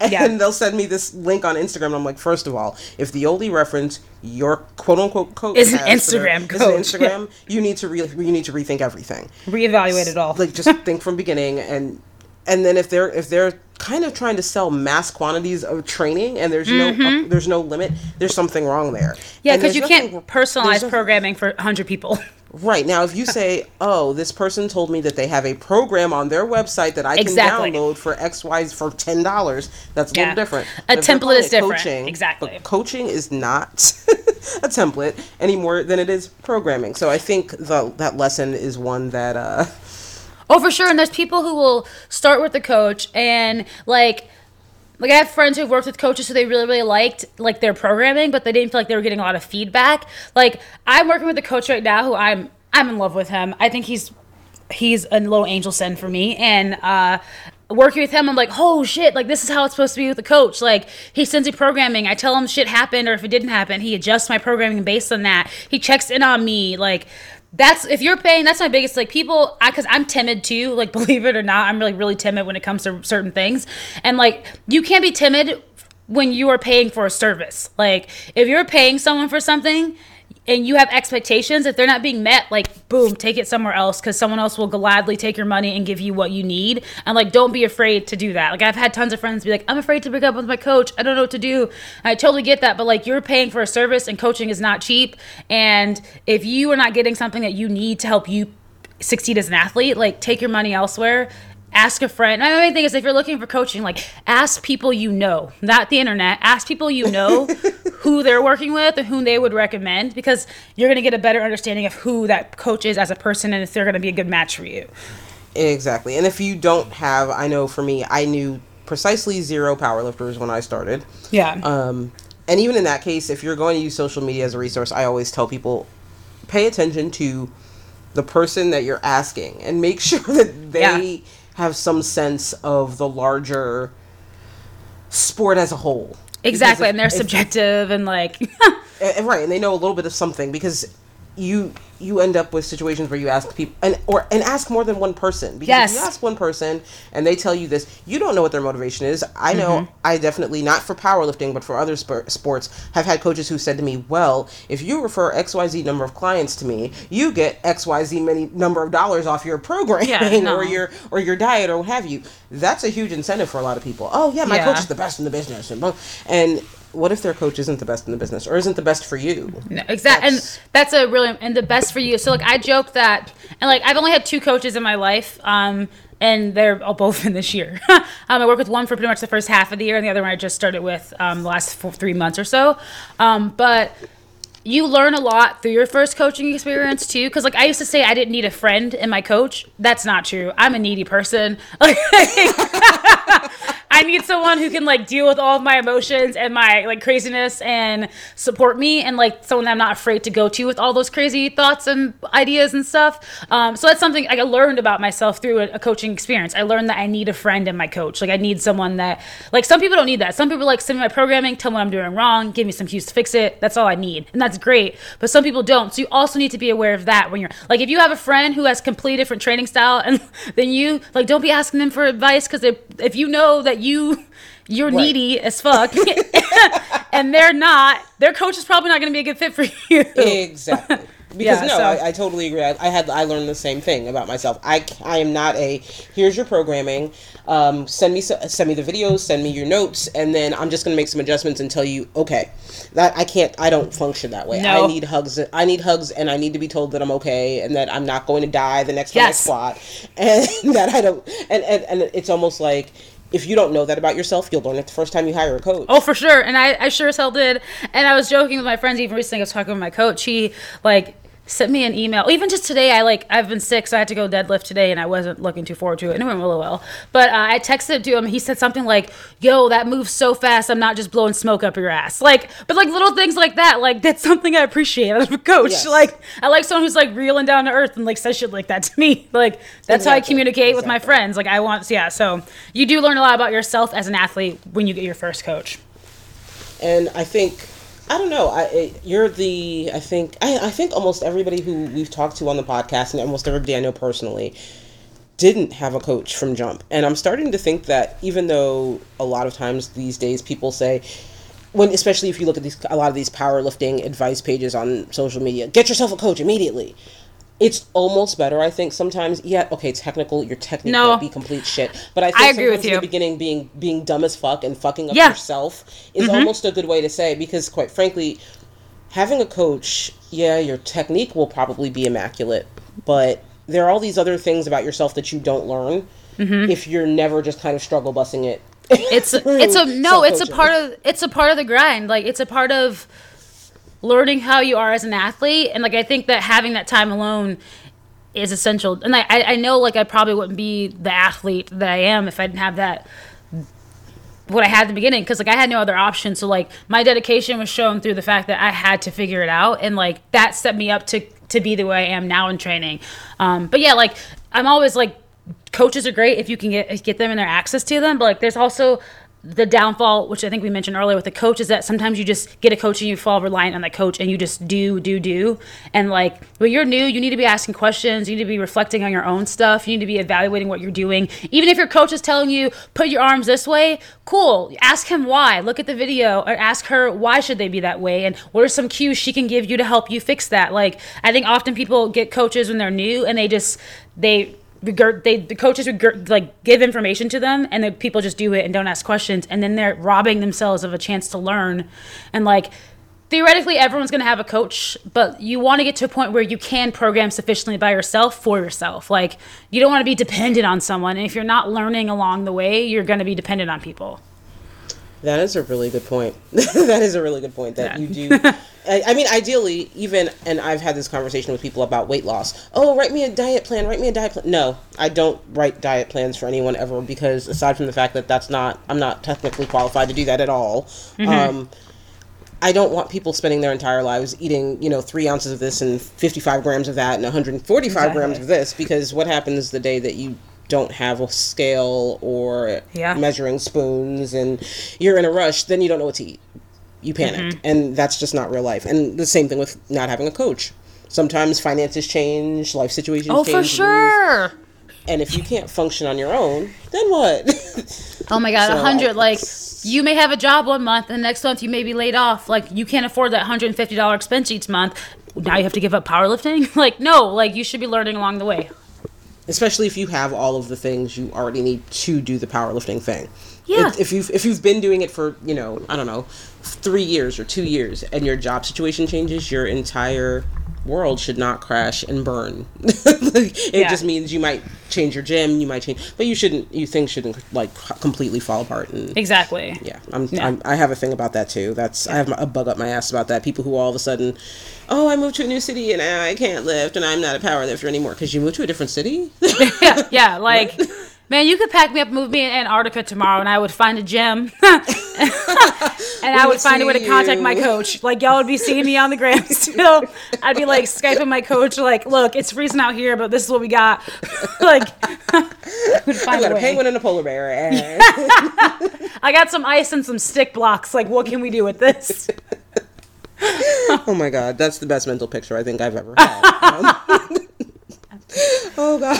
and Yeah. they'll send me this link on Instagram. And I'm like, first of all, if the only reference your quote unquote coach Is an has for their- Instagram is an. Instagram, you need to re- you need to rethink everything Reevaluate it all. like just think from beginning and and then if they're if they're kind of trying to sell mass quantities of training and there's no up, there's no limit there's something wrong there Mm-hmm. yeah, because you can't personalize no- programming for 100 people. Right now if you say oh this person told me that they have a program on their website that i can Exactly. download for x y for $10 that's a Yeah. little different A if template is different. Exactly. but coaching is not a template any more than it is programming so i think the, that lesson is one that uh Oh, for sure. And there's people who will start with the coach and like like I have friends who've worked with coaches who they really really liked like their programming, but they didn't feel like they were getting a lot of feedback. Like I'm working with a coach right now who I'm I'm in love with him. I think he's he's a little angel send for me. And uh working with him i'm like oh shit like this is how it's supposed to be with the coach. Like he sends me programming. I tell him shit happened or if it didn't happen he adjusts my programming based on that. He checks in on me. Like that's if you're paying that's my biggest like people because i'm timid too like believe it or not i'm really really timid when it comes to certain things. And like you can't be timid when you are paying for a service. Like if you're paying someone for something and you have expectations if they're not being met like boom take it somewhere else because someone else will gladly take your money and give you what you need. And like don't be afraid to do that. Like i've had tons of friends be like i'm afraid to break up with my coach. I don't know what to do. I totally get that but like you're paying for a service and coaching is not cheap. And if you are not getting something that you need to help you succeed as an athlete like take your money elsewhere ask a friend. My main thing is if you're looking for coaching, like ask people you know, not the internet. Ask people you know who they're working with and whom they would recommend because you're going to get a better understanding of who that coach is as a person and if they're going to be a good match for you. Exactly. And if you don't have, I know for me, I knew precisely zero powerlifters when I started. Yeah. Um, and even in that case, if you're going to use social media as a resource, I always tell people pay attention to the person that you're asking and make sure that they yeah. Have some sense of the larger sport as a whole. Exactly, if, and they're if, subjective and like eh, eh, right, and they know a little bit of something because you you end up with situations where you ask people and or and ask more than one person because yes. if you ask one person and they tell you this you don't know what their motivation is i know mm-hmm. i definitely not for powerlifting but for other sp- sports have had coaches who said to me well if you refer xyz number of clients to me you get xyz many number of dollars off your program yeah, no. or your or your diet or what have you that's a huge incentive for a lot of people oh yeah my yeah. coach is the best in the business and, and what if their coach isn't the best in the business or isn't the best for you? No, exactly. And that's a really and the best for you. So like I joke that and like I've only had two coaches in my life. Um and they're all both in this year. um, I work with one for pretty much the first half of the year, and the other one I just started with um, the last four, three months or so. Um, but you learn a lot through your first coaching experience too because like i used to say i didn't need a friend in my coach. That's not true. I'm a needy person. I need someone who can like deal with all of my emotions and my like craziness and support me and like someone i'm not afraid to go to with all those crazy thoughts and ideas and stuff. Um, so that's something i learned about myself through a, a coaching experience. I learned that i need a friend in my coach. Like i need someone that like some people don't need that. Some people like send me my programming tell me what i'm doing wrong give me some cues to fix it. That's all i need. And that's that's great. But some people don't. So you also need to be aware of that when you're like, if you have a friend who has completely different training style, and then you like, don't be asking them for advice because if you know that you you're right. needy as fuck and they're not, their coach is probably not going to be a good fit for you. Exactly. Because yeah, no, so. I, I, totally agree. I, I, had I learned the same thing about myself. I, I am not a here's your programming. Um, send me send me the videos, send me your notes, and then I'm just gonna make some adjustments and tell you okay. That I can't. I don't function that way. No. I need hugs. I need hugs, and I need to be told that I'm okay and that I'm not going to die the next time yes. I squat, and that I don't. And, and and it's almost like if you don't know that about yourself, you'll learn it the first time you hire a coach. Oh, for sure. And I, I sure as hell did. And I was joking with my friends even recently. I was talking with my coach. He like sent me an email. Even just today, I like I've been sick, so I had to go deadlift today, and I wasn't looking too forward to it. And it went really well. But uh, I texted to him. He said something like, "Yo, that moves so fast. I'm not just blowing smoke up your ass." Like, but like little things like that. Like that's something I appreciate as a coach. Yes. Like I like someone who's like real and down to earth and like says shit like that to me. Like that's exactly. how I communicate exactly. with my friends. Like I want, yeah. So you do learn a lot about yourself as an athlete when you get your first coach. And I think I don't know. I you're the I think I, I think almost everybody who we've talked to on the podcast and almost everybody I know personally didn't have a coach from jump. And I'm starting to think that even though a lot of times these days people say when especially if you look at these a lot of these powerlifting advice pages on social media, get yourself a coach immediately it's almost better, I think. Sometimes, yeah, okay, technical. Your technique no. might be complete shit, but I think I agree with you. In the beginning, being being dumb as fuck and fucking up yeah. yourself is mm-hmm. almost a good way to say because, quite frankly, having a coach, yeah, your technique will probably be immaculate, but there are all these other things about yourself that you don't learn mm-hmm. if you're never just kind of struggle busting it. It's it's a no, it's a part of it's a part of the grind. Like it's a part of learning how you are as an athlete and like i think that having that time alone is essential. And I, I know like I probably wouldn't be the athlete that I am if I didn't have that what I had at the beginning because like I had no other option. So like my dedication was shown through the fact that I had to figure it out, and like that set me up to to be the way I am now in training. Um, but yeah, like I'm always like coaches are great if you can get get them and their access to them, but like there's also the downfall, which I think we mentioned earlier with the coach, is that sometimes you just get a coach and you fall reliant on that coach and you just do, do, do. And like when you're new, you need to be asking questions. You need to be reflecting on your own stuff. You need to be evaluating what you're doing. Even if your coach is telling you, put your arms this way, cool. Ask him why. Look at the video or ask her why should they be that way and what are some cues she can give you to help you fix that. Like I think often people get coaches when they're new and they just, they, regurg- they the coaches regurg- like give information to them and the people just do it and don't ask questions and then they're robbing themselves of a chance to learn. And like theoretically everyone's going to have a coach but you want to get to a point where you can program sufficiently by yourself for yourself. Like you don't want to be dependent on someone and if you're not learning along the way you're going to be dependent on people That is a really good point. that is a really good point that Yeah. you do. I, I mean, ideally, even, and I've had this conversation with people about weight loss. Oh, write me a diet plan. Write me a diet plan. No, I don't write diet plans for anyone ever because aside from the fact that that's not, I'm not technically qualified to do that at all. Um, I don't want people spending their entire lives eating, you know, three ounces of this and 55 grams of that and 145 grams of this because what happens the day that you don't have a scale or Yeah. measuring spoons and you're in a rush, then you don't know what to eat. You panic. Mm-hmm. And that's just not real life. And the same thing with not having a coach. Sometimes finances change, life situations oh change. Oh, for move, sure And if you can't function on your own, then what? Oh my god, a So, hundred. Like you may have a job one month, and the next month you may be laid off. Like you can't afford that hundred and fifty dollar expense each month. Now you have to give up powerlifting. Like no, like you should be learning along the way. Especially if you have all of the things you already need to do the powerlifting thing. Yeah. If, if you've if you've been doing it for you know I don't know three years or two years and your job situation changes, your entire world should not crash and burn. it Yeah. just means you might change your gym, you might change, but you shouldn't. You things shouldn't like completely fall apart and. Exactly. Yeah, I'm, Yeah. I'm. I have a thing about that too. That's I have a bug up my ass about that. People who all of a sudden, oh, I moved to a new city and I can't lift and I'm not a power lifter anymore because you moved to a different city. yeah, yeah. Like, man, you could pack me up, move me in Antarctica tomorrow, and I would find a gym, and I would find a way to contact my coach. Like, y'all would be seeing me on the gram still. I'd be like skyping my coach, like, look, it's freezing out here, but this is what we got. like, would I got a a penguin and a polar bear. And I got some ice and some stick blocks. Like, what can we do with this? oh my god, that's the best mental picture I think I've ever had. Um, oh god.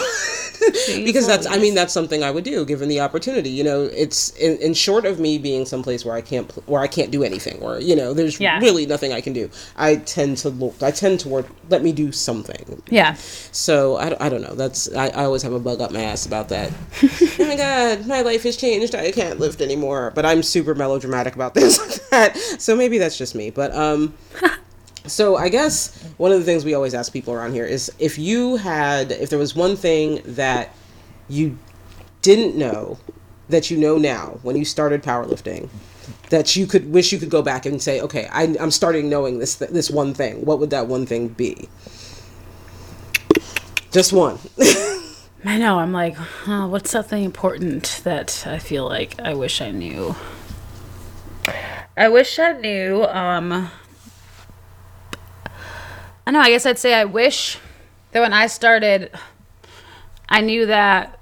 because that's I mean that's something I would do given the opportunity. You know, it's in, in short of me being someplace where I can't pl- where I can't do anything or you know, there's Yeah. really nothing I can do. I tend to look I tend to work let me do something. Yeah. So I, don't- I don't know. That's I, I always have a bug up my ass about that. oh my god, my life has changed. I can't lift anymore. But I'm super melodramatic about this that. So maybe that's just me. But um, so I guess one of the things we always ask people around here is if you had if there was one thing that you didn't know that you know now when you started powerlifting that you could wish you could go back and say okay I, i'm starting knowing this this one thing what would that one thing be just one I know. I'm like, oh, what's something important that I feel like I wish I knew? I wish I knew. Um, I know. I guess I'd say I wish that when I started, I knew that.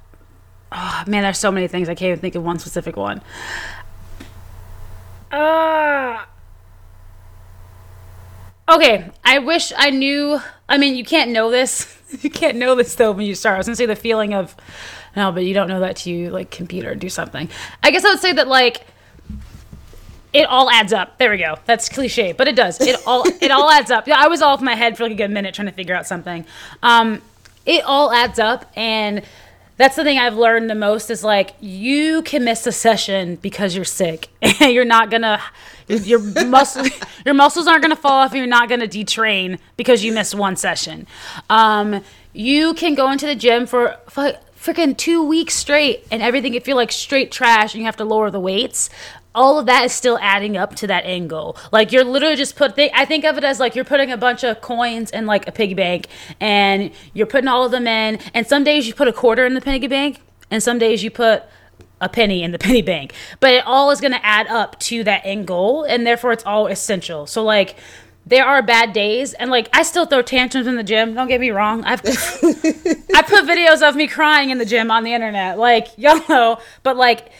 Oh man, there's so many things. I can't even think of one specific one. Uh, okay, I wish I knew. I mean, you can't know this. you can't know this though when you start. I was gonna say the feeling of no, but you don't know that till you like compete or do something. I guess I would say that like it all adds up. There we go. That's cliche, but it does. It all it all adds up. Yeah, I was off my head for like a good minute trying to figure out something. Um, it all adds up, and that's the thing I've learned the most is like you can miss a session because you're sick. you're not gonna your, your muscle your muscles aren't gonna fall off. And you're not gonna detrain because you missed one session. Um, you can go into the gym for. for freaking two weeks straight and everything can feel like straight trash and you have to lower the weights all of that is still adding up to that end goal. Like you're literally just put. Th- I think of it as like you're putting a bunch of coins in like a piggy bank, and you're putting all of them in. And some days you put a quarter in the piggy bank, and some days you put a penny in the penny bank. But it all is going to add up to that end goal, and therefore it's all essential. So like there are bad days and like I still throw tantrums in the gym. Don't get me wrong. I've I put videos of me crying in the gym on the internet. Like, y'all know, but like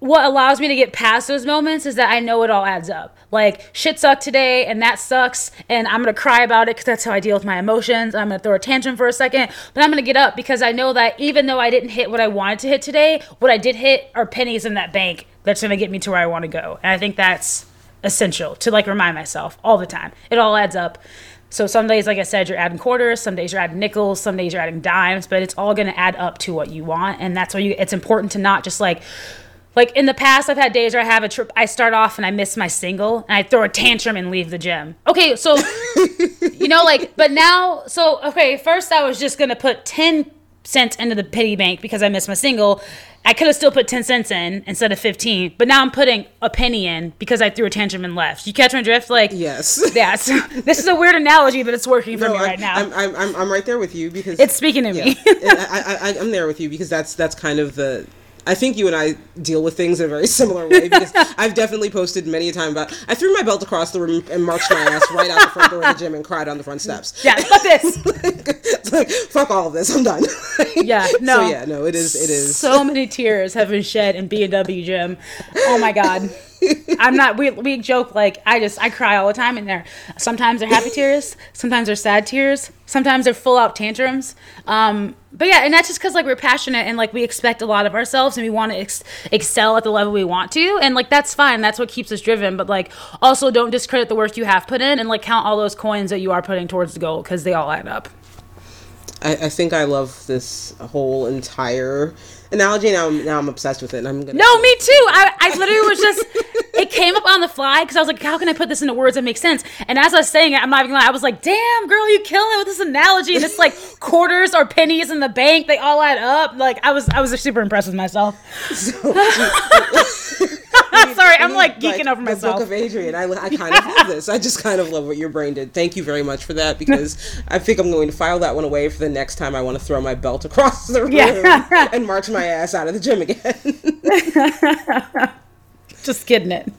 what allows me to get past those moments is that I know it all adds up. Like shit sucked today and that sucks and I'm to cry about it cuz that's how I deal with my emotions. I'm to throw a tantrum for a second, but I'm to get up because I know that even though I didn't hit what I wanted to hit today, what I did hit are pennies in that bank that's to get me to where I want to go. And I think that's essential to like remind myself all the time. It all adds up. So some days, like I said, you're adding quarters, some days you're adding nickels, some days you're adding dimes, but it's all gonna add up to what you want. And that's why you it's important to not just like like in the past I've had days where I have a trip I start off and I miss my single and I throw a tantrum and leave the gym. Okay, so you know, like but now so okay, first I was just gonna put ten cents into the piggy bank because I missed my single. I could have still put 10 cents in instead of 15, but now I'm putting a penny in because I threw a tantrum and left. You catch my drift? Like, Yes. yeah. So this is a weird analogy, but it's working for No, me I- right now. I'm, I'm, I'm, I'm right there with you because it's speaking to yeah, me. I, I, I, I'm there with you because that's that's kind of the. I think you and I deal with things in a very similar way because I've definitely posted many a time about I threw my belt across the room and marched my ass right out the front door of the gym and cried on the front steps. yeah, fuck this. it's like fuck all of this, I'm done. Yeah, no. So yeah, no, it is. It is. So many tears have been shed in B and W gym. Oh my god. I'm not. We, we joke like I just I cry all the time in there. Sometimes they're happy tears. Sometimes they're sad tears. Sometimes they're full out tantrums. Um, but yeah, and that's just because like we're passionate and like we expect a lot of ourselves and we want to ex- excel at the level we want to, and like that's fine. That's what keeps us driven. But like also don't discredit the work you have put in and like count all those coins that you are putting towards the goal because they all add up. I, I think I love this whole entire analogy. Now, I'm, now I'm obsessed with it. And I'm gonna. No, me too. I, I literally was just, it came up on the fly because I was like, how can I put this into words that make sense? And as I was saying it, I'm not even lying. I was like, damn, girl, you killing it with this analogy. And it's like quarters or pennies in the bank. They all add up. Like, I was, I was super impressed with myself. Sorry, I'm like geeking over The myself. Book of Adrienne. I, I kind of love this. I just kind of love what your brain did. Thank you very much for that because I think I'm going to file that one away for the next time I want to throw my belt across the room Yeah. and march my ass out of the gym again. just kidding it.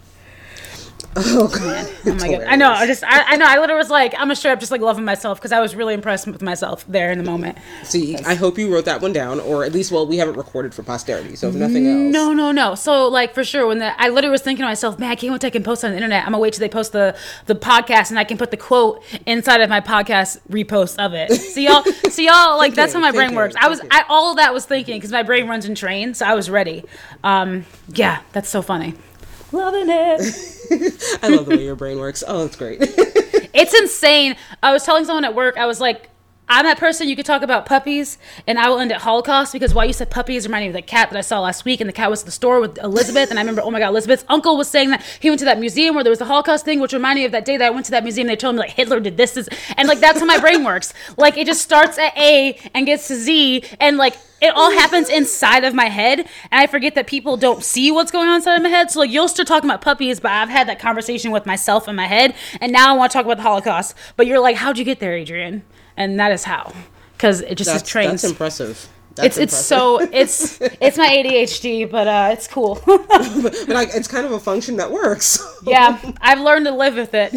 Oh god. Oh my god. I know. I just, I, I know. I literally was like, I'm gonna straight up just like loving myself because I was really impressed with myself there in the moment. See, I hope you wrote that one down, or at least, well, we have it recorded for posterity. So if nothing else, No, no, no. So like for sure, when the I literally was thinking to myself, man, I can't wait till I can post on the internet. I'm gonna wait till they post the the podcast and I can put the quote inside of my podcast repost of it. See y'all, see y'all. Like that's how my brain thinking, works. I was. I all of that was thinking because my brain runs in trains, so I was ready. Um, yeah, that's so funny. Loving it. I love the way your brain works. Oh, that's great. It's insane. I was telling someone at work, I was like, I'm that person you could talk about puppies, and I will end at Holocaust because while you said puppies reminded me of the cat that I saw last week, and the cat was at the store with Elizabeth, and I remember, oh my god, Elizabeth's uncle was saying that he went to that museum where there was the Holocaust thing, which reminded me of that day that I went to that museum. They told me like Hitler did this, this and like that's how my brain works. Like it just starts at A and gets to Z, and like it all happens inside of my head, and I forget that people don't see what's going on inside of my head. So like you'll start talking about puppies, but I've had that conversation with myself in my head, and now I want to talk about the Holocaust. But you're like, how'd you get there, Adrienne? And that is how, because it just is That's, trains. that's impressive. That's it's it's so it's it's my ADHD, but uh, it's cool. but like, it's kind of a function that works. yeah, I've learned to live with it.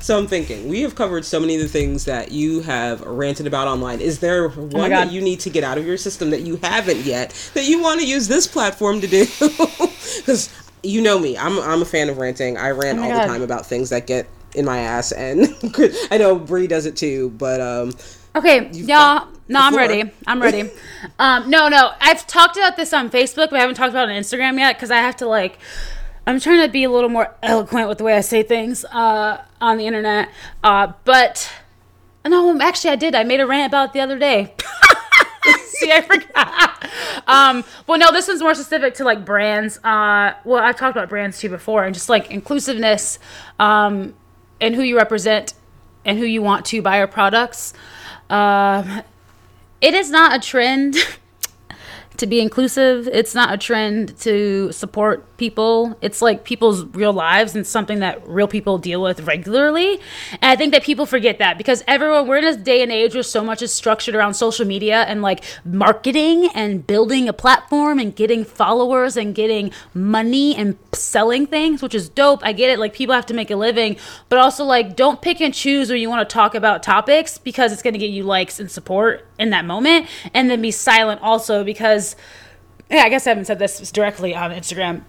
So I'm thinking, we have covered so many of the things that you have ranted about online. Is there one Oh that you need to get out of your system that you haven't yet that you want to use this platform to do? Because you know me, I'm I'm a fan of ranting. I rant Oh all God. the time about things that get in my ass, and I know Bri does it too. But um, Okay, y'all. No, I'm ready. I'm ready. um, no, no. I've talked about this on Facebook, but I haven't talked about it on Instagram yet because I have to like. I'm trying to be a little more eloquent with the way I say things uh, on the internet. Uh, but no, actually, I did. I made a rant about it the other day. See, I forgot. um, well, no, this one's more specific to like brands. Uh, well, I've talked about brands too before, and just like inclusiveness, um, and who you represent, and who you want to buy your products. Um, it is not a trend to be inclusive. It's not a trend to support people. It's like people's real lives and something that real people deal with regularly. And I think that people forget that because everyone, we're in a day and age where so much is structured around social media and like marketing and building a platform and getting followers and getting money and selling things, which is dope. I get it. Like people have to make a living, but also like don't pick and choose when you want to talk about topics because it's going to get you likes and support in that moment and then be silent also because yeah, I guess I haven't said this directly on Instagram.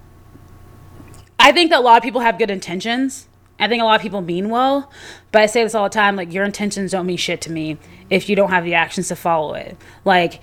I think that a lot of people have good intentions. I think a lot of people mean well, but I say this all the time like your intentions don't mean shit to me if you don't have the actions to follow it. Like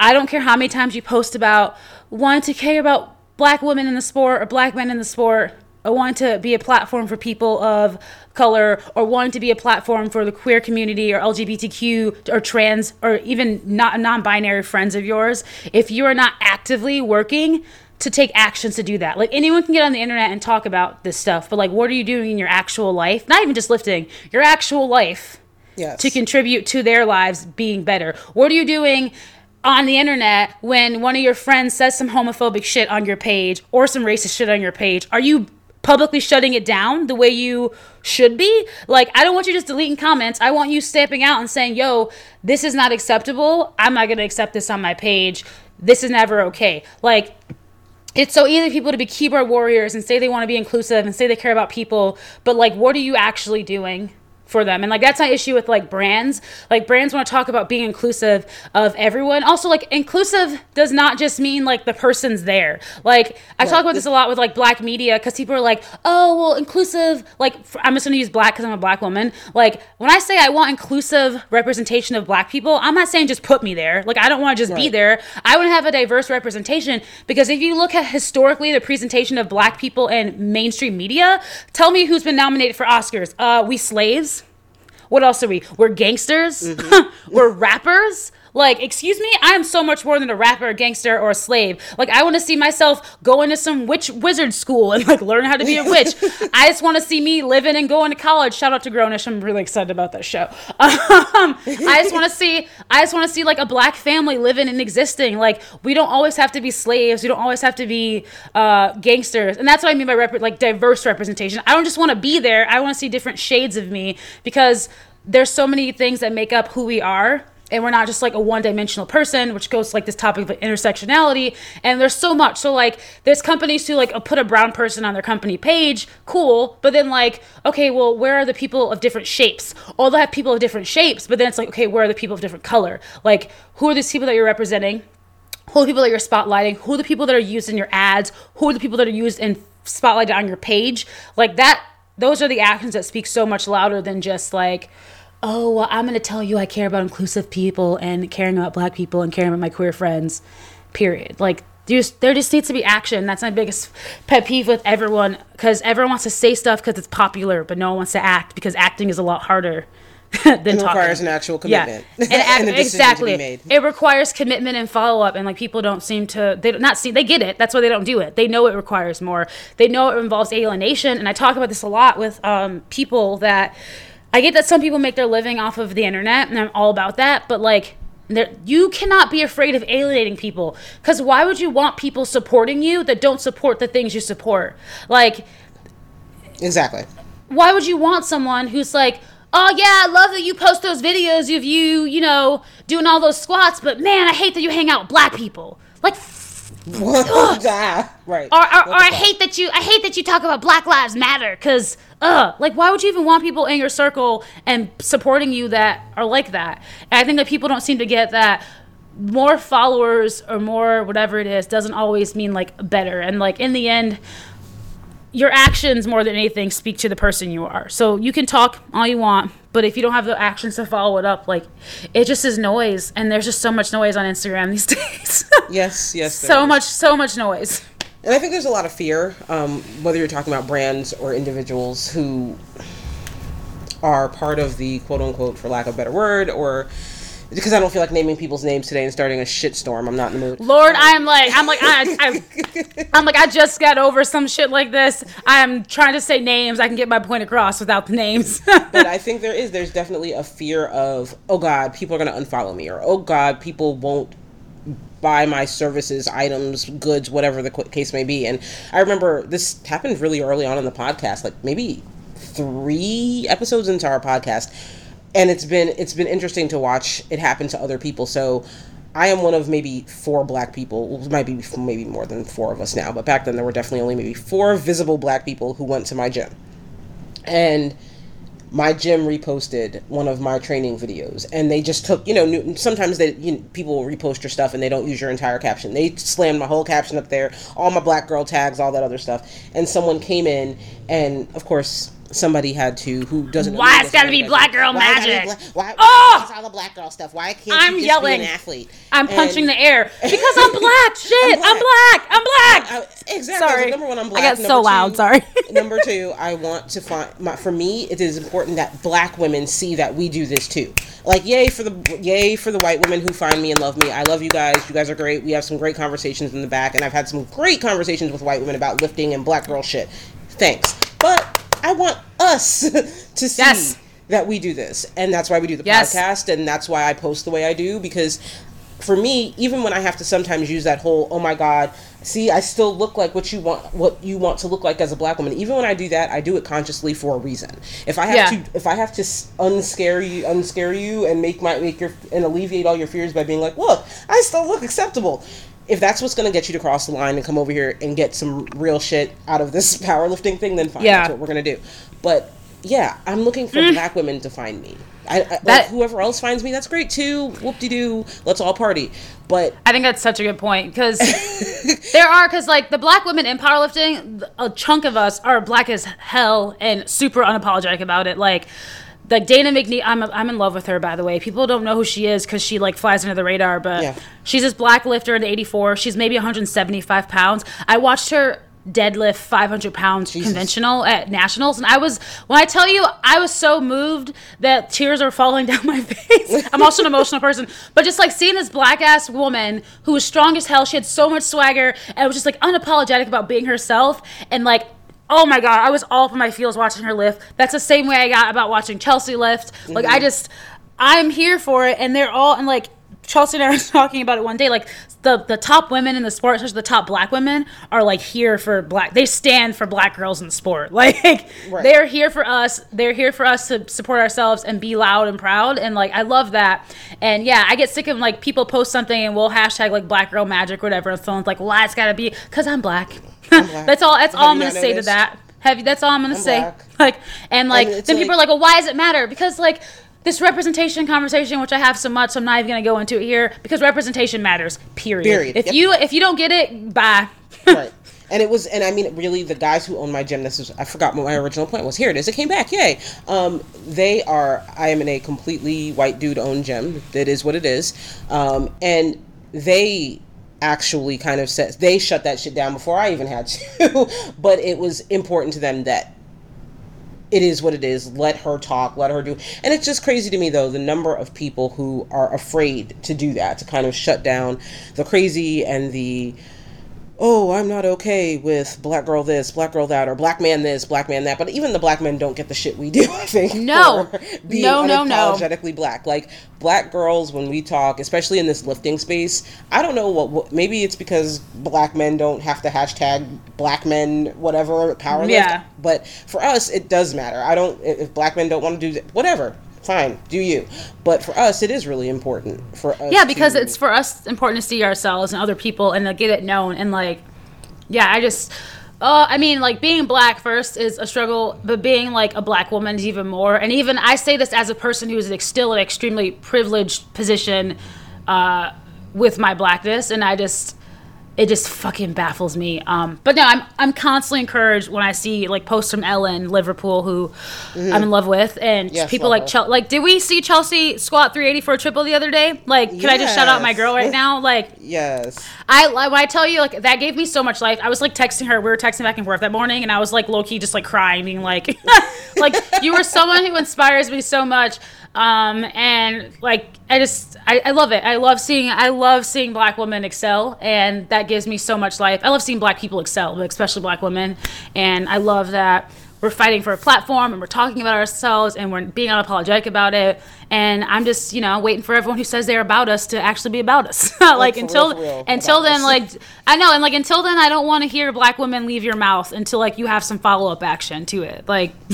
I don't care how many times you post about wanting to care about black women in the sport or black men in the sport or wanting to be a platform for people of color or wanting to be a platform for the queer community or LGBTQ or trans or even not non-binary friends of yours if you are not actively working to take actions to do that. Like anyone can get on the internet and talk about this stuff, but like what are you doing in your actual life? Not even just lifting, your actual life Yes. to contribute to their lives being better. What are you doing on the internet when one of your friends says some homophobic shit on your page or some racist shit on your page? Are you publicly shutting it down the way you should be? Like, I don't want you just deleting comments. I want you stepping out and saying, yo, this is not acceptable. I'm not going to accept this on my page. This is never okay. Like, it's so easy for people to be keyboard warriors and say they want to be inclusive and say they care about people, but like, what are you actually doing? For them. And like that's my issue with like brands. Like brands want to talk about being inclusive of everyone. Also like inclusive does not just mean like the person's there. Like i talk about this a lot with like black media because people are like oh well inclusive like I'm just going to use black because i'm a black woman. Like when i say i want inclusive representation of black people i'm not saying just put me there. Like i don't want to just be there. I want to have a diverse representation because if you look at historically the presentation of black people in mainstream media, tell me who's been nominated for Oscars. Uh, we slaves. What else are we? We're gangsters. Mm-hmm. We're rappers. Like, excuse me, I am so much more than a rapper, a gangster, or a slave. Like, I want to see myself go into some witch wizard school and like learn how to be a witch. I just want to see me living and going to college. Shout out to Grownish. I'm really excited about that show. Um, I just want to see. I just want to see like a black family living and existing. Like, we don't always have to be slaves. We don't always have to be uh, gangsters. And that's what I mean by rep- like diverse representation. I don't just want to be there. I want to see different shades of me because there's so many things that make up who we are and we're not just like a one-dimensional person which goes to like this topic of intersectionality. And there's so much. So like there's companies who like put a brown person on their company page cool. But then like okay well where are the people of different shapes? All they'll have people of different shapes but then it's like okay where are the people of different color? Like who are these people that you're representing? Who are the people that you're spotlighting? Who are the people that are used in your ads? Who are the people that are used in spotlighted on your page? Like that those are the actions that speak so much louder than just like oh well i'm going to tell you i care about inclusive people and caring about black people and caring about my queer friends period like there just needs to be action that's my biggest pet peeve with everyone because everyone wants to say stuff because it's popular but no one wants to act because acting is a lot harder than It talking. It requires an actual commitment. Yeah, and, And a decision to be exactly. made. It requires commitment and follow up, and like people don't seem to. They don't- not see. They get it. That's why they don't do it. They know it requires more. They know it involves alienation, and I talk about this a lot with um, people that. I get that some people make their living off of the internet, and I'm all about that. But like, there, you cannot be afraid of alienating people, because why would you want people supporting you that don't support the things you support? Like, Exactly. why would you want someone who's like, oh yeah, I love that you post those videos of you, you know, doing all those squats, but man, I hate that you hang out with black people. Like, ah, right. or, or, or I hate that you, I hate that you talk about Black Lives Matter, cause, uh, like, why would you even want people in your circle and supporting you that are like that? And I think that people don't seem to get that more followers or more whatever it is doesn't always mean like better. And like in the end, your actions more than anything speak to the person you are. So you can talk all you want, but if you don't have the actions to follow it up, like it just is noise. And there's just so much noise on Instagram these days. Yes, yes. so is. much, so much noise. And I think there's a lot of fear, um, whether you're talking about brands or individuals who are part of the quote unquote, for lack of a better word, or because I don't feel like naming people's names today and starting a shitstorm. I'm not in the mood. Lord, I'm like, I'm like, I, I, I'm like, I just got over some shit like this. I'm trying to say names. I can get my point across without the names. but I think there is there's definitely a fear of oh god people are going to unfollow me or oh god people won't buy my services, items, goods, whatever the case may be. And I remember this happened really early on in the podcast, like maybe three episodes into our podcast, and it's been it's been interesting to watch it happen to other people. So. I am one of maybe four black people. It might be maybe more than four of us now, but back then there were definitely only maybe four visible black people who went to my gym. And my gym reposted one of my training videos and they just took you know new- sometimes they you know, people will repost your stuff and they don't use your entire caption they slammed my whole caption up there all my black girl tags all that other stuff and someone came in and of course somebody had to who doesn't Why it's gotta be black girl why it gotta be magic? black- why Oh! it's all the black girl stuff why can't I'm yelling. be an athlete I'm And- punching the air because I'm black. Shit, I'm black. black. I'm black. I- exactly. Sorry. like, number one, I'm black. I got Number so loud, two- sorry. number two, I want to find. My, for me, it is important that black women see that we do this too. Like, yay for the yay for the white women who find me and love me. I love you guys. You guys are great. We have some great conversations in the back, and I've had some great conversations with white women about lifting and black girl shit. Thanks, but I want us to see. Yes. That we do this, and that's why we do the Yes. podcast, and that's why I post the way I do because for me, even when I have to sometimes use that whole "oh my god," see, I still look like what you want, what you want to look like as a black woman. Even when I do that, I do it consciously for a reason. If I have Yeah. to, if I have to unscare you, unscare you, and make my make your and alleviate all your fears by being like, "Look, I still look acceptable." If that's what's going to get you to cross the line and come over here and get some real shit out of this powerlifting thing, then fine. Yeah. That's what we're going to do. But yeah, I'm looking for black women to find me. I, I like, Mm. Whoever else finds me, that's great too. Whoop de doo. Let's all party. But I think that's such a good point because there are because like the black women in powerlifting, a chunk of us are black as hell and super unapologetic about it. Like, like Dana McNeil, I'm I'm in love with her by the way. People don't know who she is because she like flies under the radar, but Yeah. she's this black lifter in 84. She's maybe 175 pounds. I watched her deadlift 500 pounds conventional at nationals and i was when i tell you i was so moved that tears are falling down my face i'm also an emotional person but just like seeing this black ass woman who was strong as hell she had so much swagger and was just like unapologetic about being herself and like Oh my god, I was all up in my feels watching her lift. That's the same way I got about watching Chelsea lift. Like I mm-hmm. just I'm here for it and they're all and like Chelsea and I were talking about it one day. Like the the top women in the sport, especially the top black women, are like here for black. They stand for black girls in sport. Like Right. they're here for us. They're here for us to support ourselves and be loud and proud. And like I love that. And yeah, I get sick of like people post something and we'll hashtag like Black Girl Magic or whatever. And someone's like, "Well, it's gotta be because I'm black." that's all. That's Have all I'm gonna say to that. Have you? That's all I'm gonna say. black. Like and like it's then people are like, "Well, why does it matter?" Because like this representation conversation, which I have so much, so I'm not even gonna go into it here because representation matters. Period. Period. If Yep. you if you don't get it, bye. right. And it was, and I mean, really, the guys who own my gym. This is, I forgot what my original point was. Here it is. It came back. Yay! Um, they are. I am in a completely white dude owned gym. That is what it is. Um, and they actually kind of says they shut that shit down before I even had to. but it was important to them that it is what it is. Let her talk. Let her do. And it's just crazy to me, though, the number of people who are afraid to do that, to kind of shut down the crazy and the, oh, I'm not okay with black girl this, black girl that, or black man this, black man that. But even the black men don't get the shit we do, I think. No. being No, no, no. unapologetically black. Like, black girls, when we talk, especially in this lifting space, I don't know what, what maybe it's because black men don't have to hashtag black men, whatever, power lift. Yeah. But for us, it does matter. I don't. If black men don't want to do that, whatever, fine, do you. But for us, it is really important for us. Yeah, because to- it's for us important to see ourselves and other people and to get it known and like, yeah, I just. Uh, I mean, like being black first is a struggle, but being like a black woman is even more. And even I say this as a person who is still in an extremely privileged position uh, with my blackness, and I just it just fucking baffles me. Um, but no, I'm I'm constantly encouraged when I see like posts from Ellen Liverpool, who I'm in love with, and Mm-hmm. Yes, people like her. Chel- like did we see Chelsea squat 380 for a triple the other day? Like, can I just shout out my girl right now? Like, yes, I when I tell you like that gave me so much life. I was like texting her. We were texting back and forth that morning, and I was like low key just like crying, being like, like you were someone who inspires me so much. Um, and like I just I, I love it. I love seeing I love seeing black women excel, and that gives me so much life. I love seeing black people excel, but especially black women, and I love that we're fighting for a platform and we're talking about ourselves and we're being unapologetic about it. And I'm just, you know, waiting for everyone who says they're about us to actually be about us. like for until real, real, until then, us. like I know, and like until then, I don't want to hear black women leave your mouth until like you have some follow up action to it. Like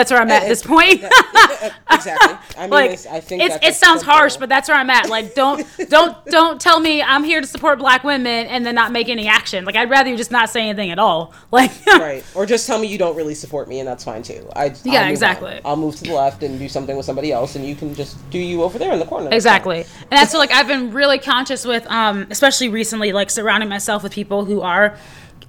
that's where I'm at at this point. exactly. I mean, like I think it's, it sounds harsh, but that's where I'm at. Like don't don't don't tell me I'm here to support black women and then not make any action. Like I'd rather you just not say anything at all. Like right, or just tell me you don't really support me, and that's fine too. I I'll Yeah, on. exactly. I'll move to the left and do something with somebody else, and you can just do you over there in the corner. That's Exactly. And that's what, like I've been really conscious with um especially recently like surrounding myself with people who are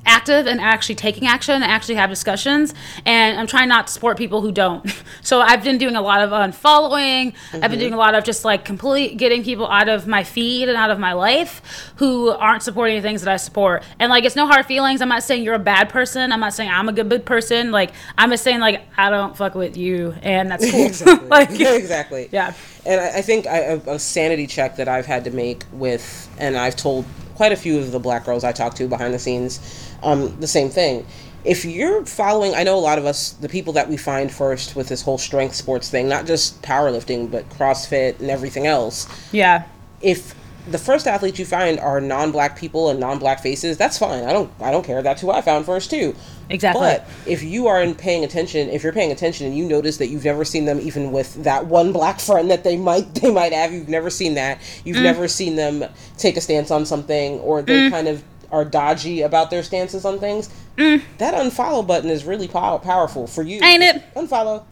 active and actually taking action and actually have discussions and I'm trying not to support people who don't. So I've been doing a lot of unfollowing. I've been mm-hmm. doing a lot of just like complete getting people out of my feed and out of my life who aren't supporting the things that I support. And like it's no hard feelings. I'm not saying you're a bad person. I'm not saying I'm a good good person. Like I'm just saying like I don't fuck with you and that's cool. Exactly. like yeah, exactly. yeah. And I, I think I, a, a sanity check that I've had to make with, and I've told quite a few of the black girls I talk to behind the scenes, um, the same thing. If you're following, I know a lot of us, the people that we find first with this whole strength sports thing, not just powerlifting, but CrossFit and everything else, Yeah. if the first athletes you find are non-black people and non-black faces, that's fine. I don't I don't care. That's who I found first too. Exactly. But if you are in paying attention, if you're paying attention and you notice that you've never seen them even with that one black friend that they might they might have, you've never seen that. You've Mm. never seen them take a stance on something or they kind of are dodgy about their stances on things. That unfollow button is really pow- powerful for you. Mm. Ain't it? Unfollow.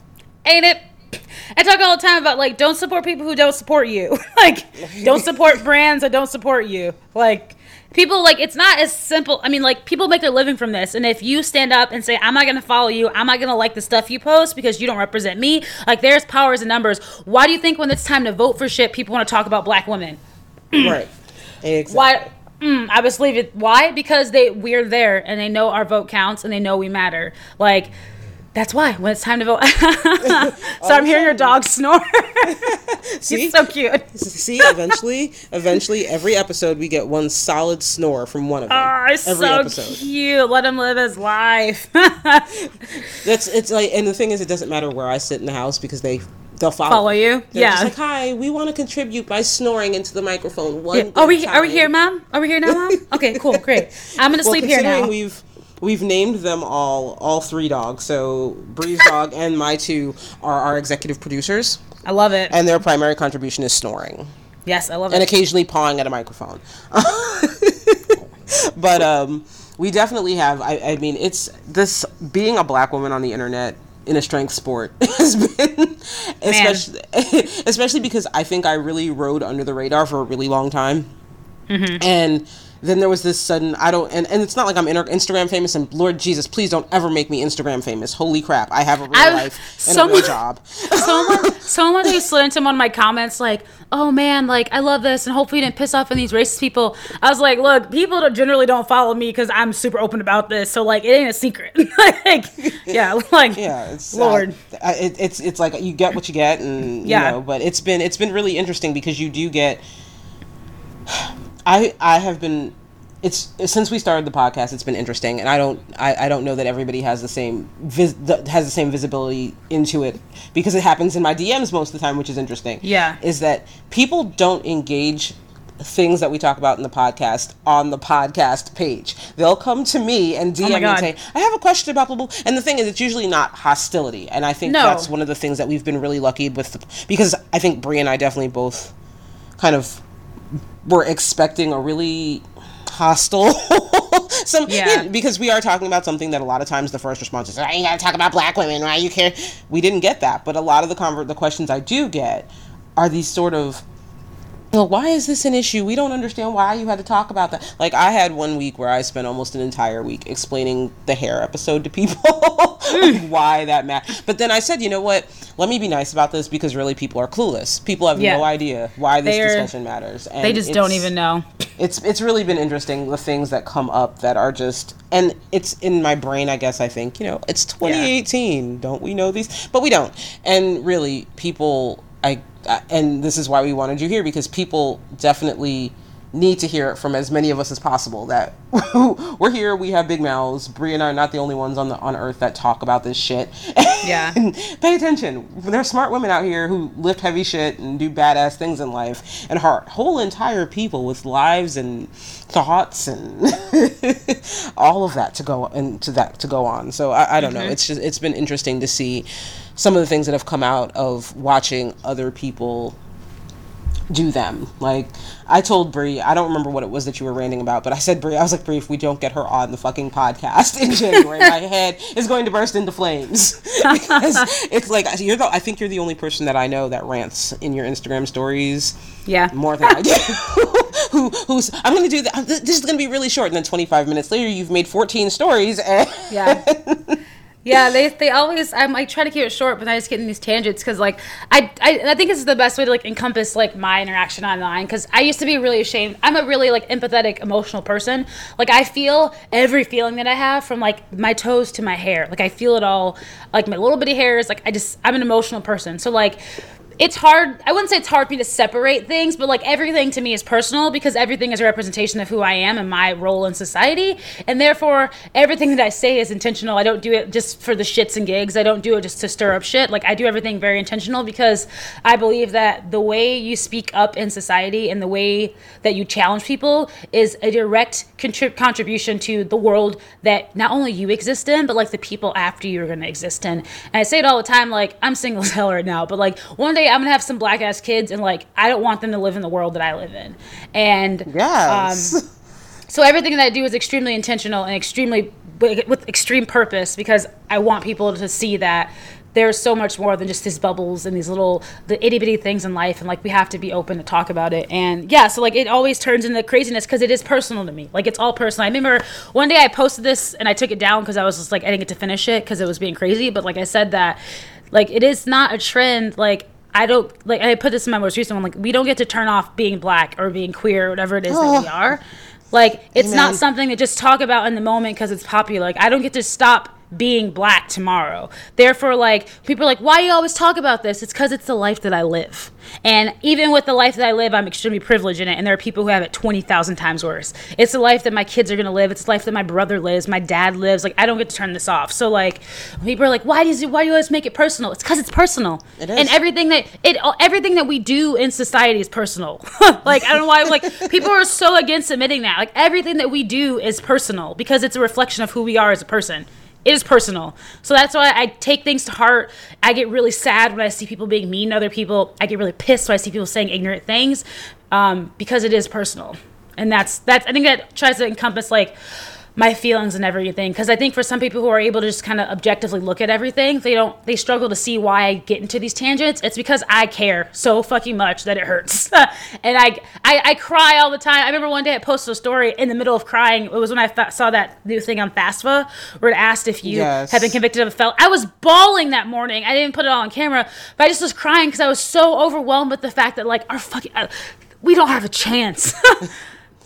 ain't it? I talk all the time about like don't support people who don't support you. like don't support brands that don't support you. Like people like it's not as simple. I mean like people make their living from this and if you stand up and say I'm not going to follow you, I'm not going to like the stuff you post because you don't represent me, like there's powers in numbers. Why do you think when it's time to vote for shit people want to talk about black women? right. Exactly. Why Mm, I just leave it. Why? Because they we're there and they know our vote counts and they know we matter. Like that's why when it's time to vote. so I'm hearing your dog snore. See? He's so cute. See, eventually, eventually, every episode we get one solid snore from one of them. Ah, oh, he's every so episode. cute. Let him live his life. That's it's like, and the thing is, it doesn't matter where I sit in the house because they they'll follow, Follow you? They're Yeah. just like, hi, we want to contribute by snoring into the microphone. One. Yeah. Are we good are we here, mom? Are we here now, mom? Okay, cool, great. I'm gonna Well, sleep here now. We've we've named them all all three dogs. So Bri's dog and my two are our executive producers, I love it. and their primary contribution is snoring. yes, I love and it. And occasionally pawing at a microphone. but um, we definitely have. I, I mean, it's this being a black woman on the internet in a strength sport has been, especially, especially because I think I really rode under the radar for a really long time, and. Then there was this sudden I don't and, and it's not like I'm Instagram famous and Lord Jesus please don't ever make me Instagram famous. Holy crap I have a real I- life and a real job. someone someone who slid into one of my comments like oh man like i love this and hopefully you didn't piss off any of these racist people. I was like look people don't, generally don't follow me because i'm super open about this so like it ain't a secret. Like yeah like yeah it's lord. Uh, it, it's it's like you get what you get and Yeah. you know but it's been it's been really interesting because you do get i i have been it's since we started the podcast it's been interesting and i don't i, I don't know that everybody has the same vis, the, has the same visibility into it because it happens in my dms most of the time which is interesting Yeah. is that people don't engage things that we talk about in the podcast on the podcast page. They'll come to me and DM oh me and Oh say, I have a question about blah, blah, blah. And the thing is, it's usually not hostility. And I think No. that's one of the things that we've been really lucky with. The, because I think Bri and I definitely both kind of were expecting a really hostile some Yeah. because we are talking about something that a lot of times the first response is I you gotta talk about black women why you care we didn't get that but a lot of the conver- the questions i do get are these sort of well, why is this an issue? We don't understand why you had to talk about that. Like I had one week where I spent almost an entire week explaining the hair episode to people, like mm. why that matters. But then I said, you know what? Let me be nice about this because really people are clueless. People have Yeah. no idea why this They're- discussion matters. And they just don't even know It's it's really been interesting the things that come up that are just and it's in my brain. I guess I think you know it's 2018. Don't we know these? But we don't. And really, people. I, I and this is why we wanted you here because people definitely need to hear it from as many of us as possible. That we're here, we have big mouths. Bri and I are not the only ones on the on Earth that talk about this shit. Yeah. pay attention. There are smart women out here who lift heavy shit and do badass things in life, and are whole entire people with lives and thoughts and all of that to go and to that to go on. So I, I don't know. Mm-hmm. It's just it's been interesting to see some of the things that have come out of watching other people do them. Like I told Bri, I don't remember what it was that you were ranting about, but I said Bri, I was like Bri, if we don't get her on the fucking podcast in January, my head is going to burst into flames because it's like you're the. I think you're the only person that I know that rants in your Instagram stories Yeah. more than I do. Who, who's I'm gonna do that. This is gonna be really short, and then 25 minutes later, you've made 14 stories, and Yeah. Yeah, they, they always I'm like try to keep it short, but I just get in these tangents because like I, I I think this is the best way to like encompass like my interaction online because I used to be really ashamed. I'm a really like empathetic, emotional person. Like I feel every feeling that I have from like my toes to my hair. Like I feel it all, like my little bitty hairs. Like I just I'm an emotional person. So like it's hard i wouldn't say it's hard for me to separate things but like everything to me is personal because everything is a representation of who i am and my role in society. And therefore everything that i say is intentional. I don't do it just for the shits and gigs. I don't do it just to stir up shit. Like i do everything very intentional because i believe that the way you speak up in society and the way that you challenge people is a direct contrib- contribution to the world that not only you exist in but like the people after you are going to exist in. And i say it all the time like i'm single as hell right now but like one day i'm gonna have some black ass kids and like i don't want them to live in the world that i live in. And yes, um, so everything that I do is extremely intentional and extremely with extreme purpose because I want people to see that there's so much more than just these bubbles and these little the itty bitty things in life and like we have to be open to talk about it. And yeah so like it always turns into craziness because it is personal to me. Like it's all personal. I remember one day I posted this and I took it down because I was just like I didn't get to finish it because it was being crazy but like I said that like it is not a trend. Like I don't like I put this in my most recent one like we don't get to turn off being black or being queer or whatever it is that we are. Like it's not something to just talk about in the moment because it's popular. Like I don't get to stop being black tomorrow. Therefore, like people are like, why do you always talk about this? It's because it's the life that I live. And even with the life that I live, I'm extremely privileged in it. And there are people who have it twenty thousand times worse. It's the life that my kids are gonna live. It's the life that my brother lives. My dad lives. Like I don't get to turn this off. So like people are like, why do you why do you always make it personal? It's because it's personal. It is. And everything that it everything that we do in society is personal. like I don't know why like people are so against admitting that. Like everything that we do is personal because it's a reflection of who we are as a person. It is personal. So that's why I take things to heart. I get really sad when I see people being mean to other people. I get really pissed when I see people saying ignorant things um, because it is personal. And that's that's I think that tries to encompass like my feelings and everything. Because i think for some people who are able to just kind of objectively look at everything they don't they struggle to see why i get into these tangents. It's because i care so fucking much that it hurts. And I, I i cry all the time. I remember one day i posted a story in the middle of crying. It was when i fa- saw that new thing on FAFSA where it asked if you Yes. had been convicted of a felony. I was bawling that morning. I didn't put it all on camera but i just was crying because i was so overwhelmed with the fact that like our fucking uh, we don't have a chance.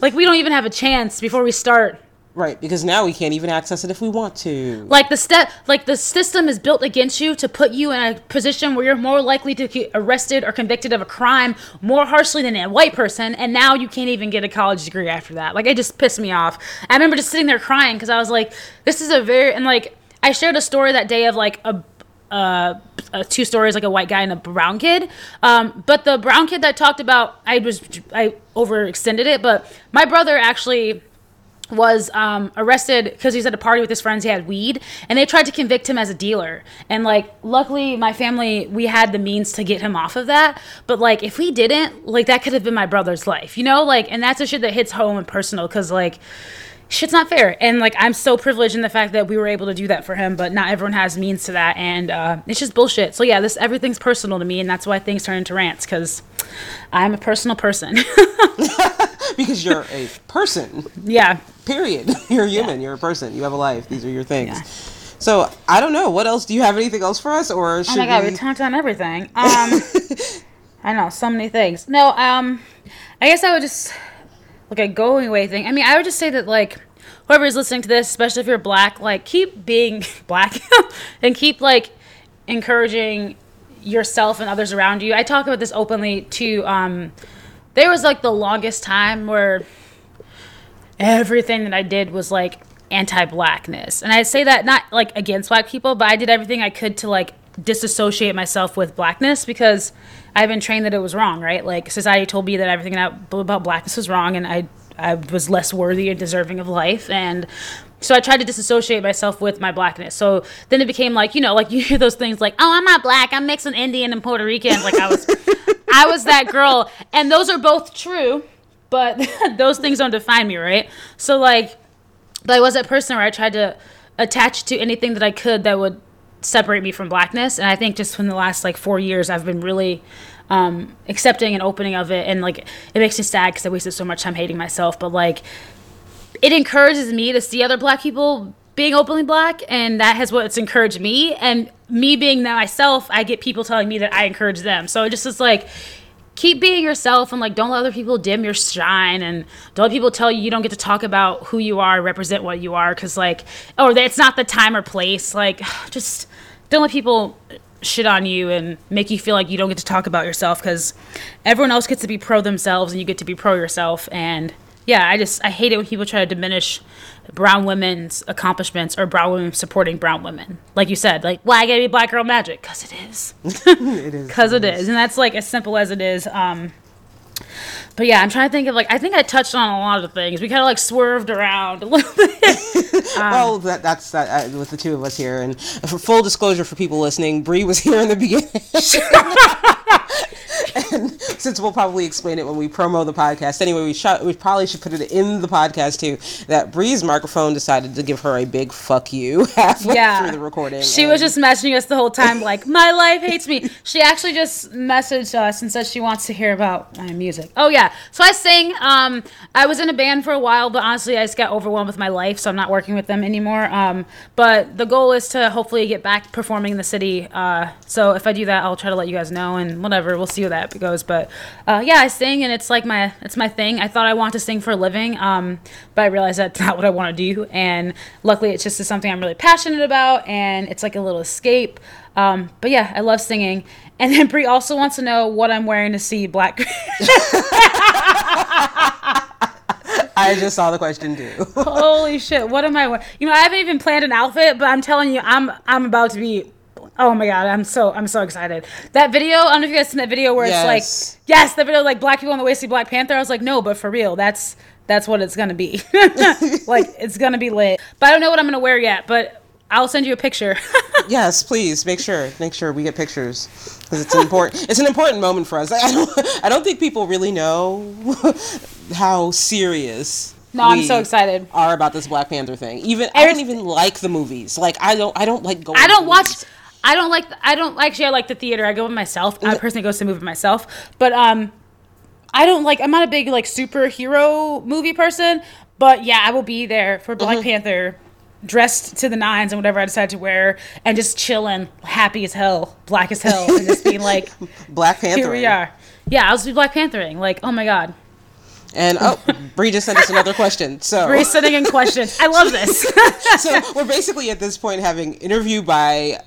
Like we don't even have a chance before we start right, because now we can't even access it if we want to. like the step like the system is built against you to put you in a position where you're more likely to get arrested or convicted of a crime more harshly than a white person and now you can't even get a college degree after that like it just pissed me off i remember just sitting there crying because i was like this is a very and like i shared a story that day of like a uh, two stories, like a white guy and a brown kid. Um, but the brown kid that talked about, I was I overextended it, but my brother actually was um, arrested because he was at a party with his friends. He had weed, and they tried to convict him as a dealer. And like, luckily, my family we had the means to get him off of that. But like, if we didn't, like, that could have been my brother's life, you know? Like, and that's a shit that hits home and personal because like. Shit's not fair, and like I'm so privileged in the fact that we were able to do that for him, but not everyone has means to that, and uh, it's just bullshit. So yeah, this everything's personal to me, and that's why things turn into rants because I'm a personal person. because you're a person. yeah, Period. You're human. You're a person. You have a life. These are your things. Yeah. So I don't know. What else? Do you have anything else for us, or should Oh my god, we? we talked on everything. Um, I know so many things. No, um, I guess I would just like a going away thing. I mean, I would just say that like whoever is listening to this, especially if you're black, like keep being black and keep like encouraging yourself and others around you. I talk about this openly too. um there was like the longest time where everything that I did was like anti-blackness. And I say that not like against black people, but I did everything I could to like disassociate myself with blackness because I've been trained that it was wrong, right? Like society told me that everything about blackness was wrong and I I was less worthy and deserving of life and so I tried to disassociate myself with my blackness. So then it became like, you know, like you hear those things like, "Oh, I'm not black. I'm mixed with Indian and Puerto Rican." Like I was I was that girl. And those are both true, but those things don't define me, right? So like but I was that person where I tried to attach to anything that I could that would separate me from blackness. And I think just in the last like four years, I've been really um, accepting and opening of it. And like, it makes me sad because I wasted so much time hating myself. But like, it encourages me to see other black people being openly black. And that has what's encouraged me. And me being that myself, I get people telling me that I encourage them. So it just is like, keep being yourself and like don't let other people dim your shine and don't let people tell you you don't get to talk about who you are represent what you are because like or it's not the time or place. Like just don't let people shit on you and make you feel like you don't get to talk about yourself because everyone else gets to be pro themselves and you get to be pro yourself. And yeah i just i hate it when people try to diminish brown women's accomplishments or brown women supporting brown women. Like you said, like why gotta be black girl magic? Because it is. it is. Because it, it is. is, and that's like as simple as it is. Um, but yeah, I'm trying to think of like I think I touched on a lot of things. We kind of like swerved around a little bit. um, well, that, that's that uh, with the two of us here, and for full disclosure for people listening, Bri was here in the beginning. and since we'll probably explain it when we promo the podcast anyway, we shot. We probably should put it in the podcast too. That Bri's microphone decided to give her a big fuck you halfway yeah. through the recording. She was just messaging us the whole time, like my life hates me. She actually just messaged us and said she wants to hear about my music. Oh yeah, so I sing. Um, I was in a band for a while, but honestly, I just got overwhelmed with my life, so I'm not working with them anymore. Um, but the goal is to hopefully get back performing in the city. Uh, so if I do that, I'll try to let you guys know, and whatever, we'll see how that goes. But uh, yeah, I sing, and it's like my it's my thing. I thought I want to sing for a living, um, but I realized that's not what I want to do. And luckily, it's just something I'm really passionate about, and it's like a little escape. Um, but yeah, I love singing. And then Bri also wants to know what I'm wearing to see Black. I just saw the question too. Holy shit! What am I wearing? You know, I haven't even planned an outfit, but I'm telling you, I'm I'm about to be Oh my god, I'm so I'm so excited. That video, I don't know if you guys seen that video where yes. it's like yes, the video like black people on the way to see Black Panther. I was like, no, but for real, that's that's what it's gonna be. like it's gonna be lit. But I don't know what I'm gonna wear yet, but I'll send you a picture. yes, please make sure make sure we get pictures because it's important. it's an important moment for us. I don't I don't think people really know how serious no, I'm so excited. Are about this Black Panther thing. Even I don't even like the movies. Like I don't I don't like going. I don't watch. Movies. I don't like. I don't actually. I like the theater. I go with myself. I personally go to the movie myself. But um, I don't like. I'm not a big like superhero movie person. But yeah, I will be there for Black mm-hmm. Panther, dressed to the nines and whatever I decide to wear, and just chilling, happy as hell, black as hell, and just being like, Black Panther. Here we are. Yeah, I'll just be Black Panthering. Like, oh my god. And oh, Bri just sent us another question. So Bri's sending in questions. I love this. so we're basically at this point having interview by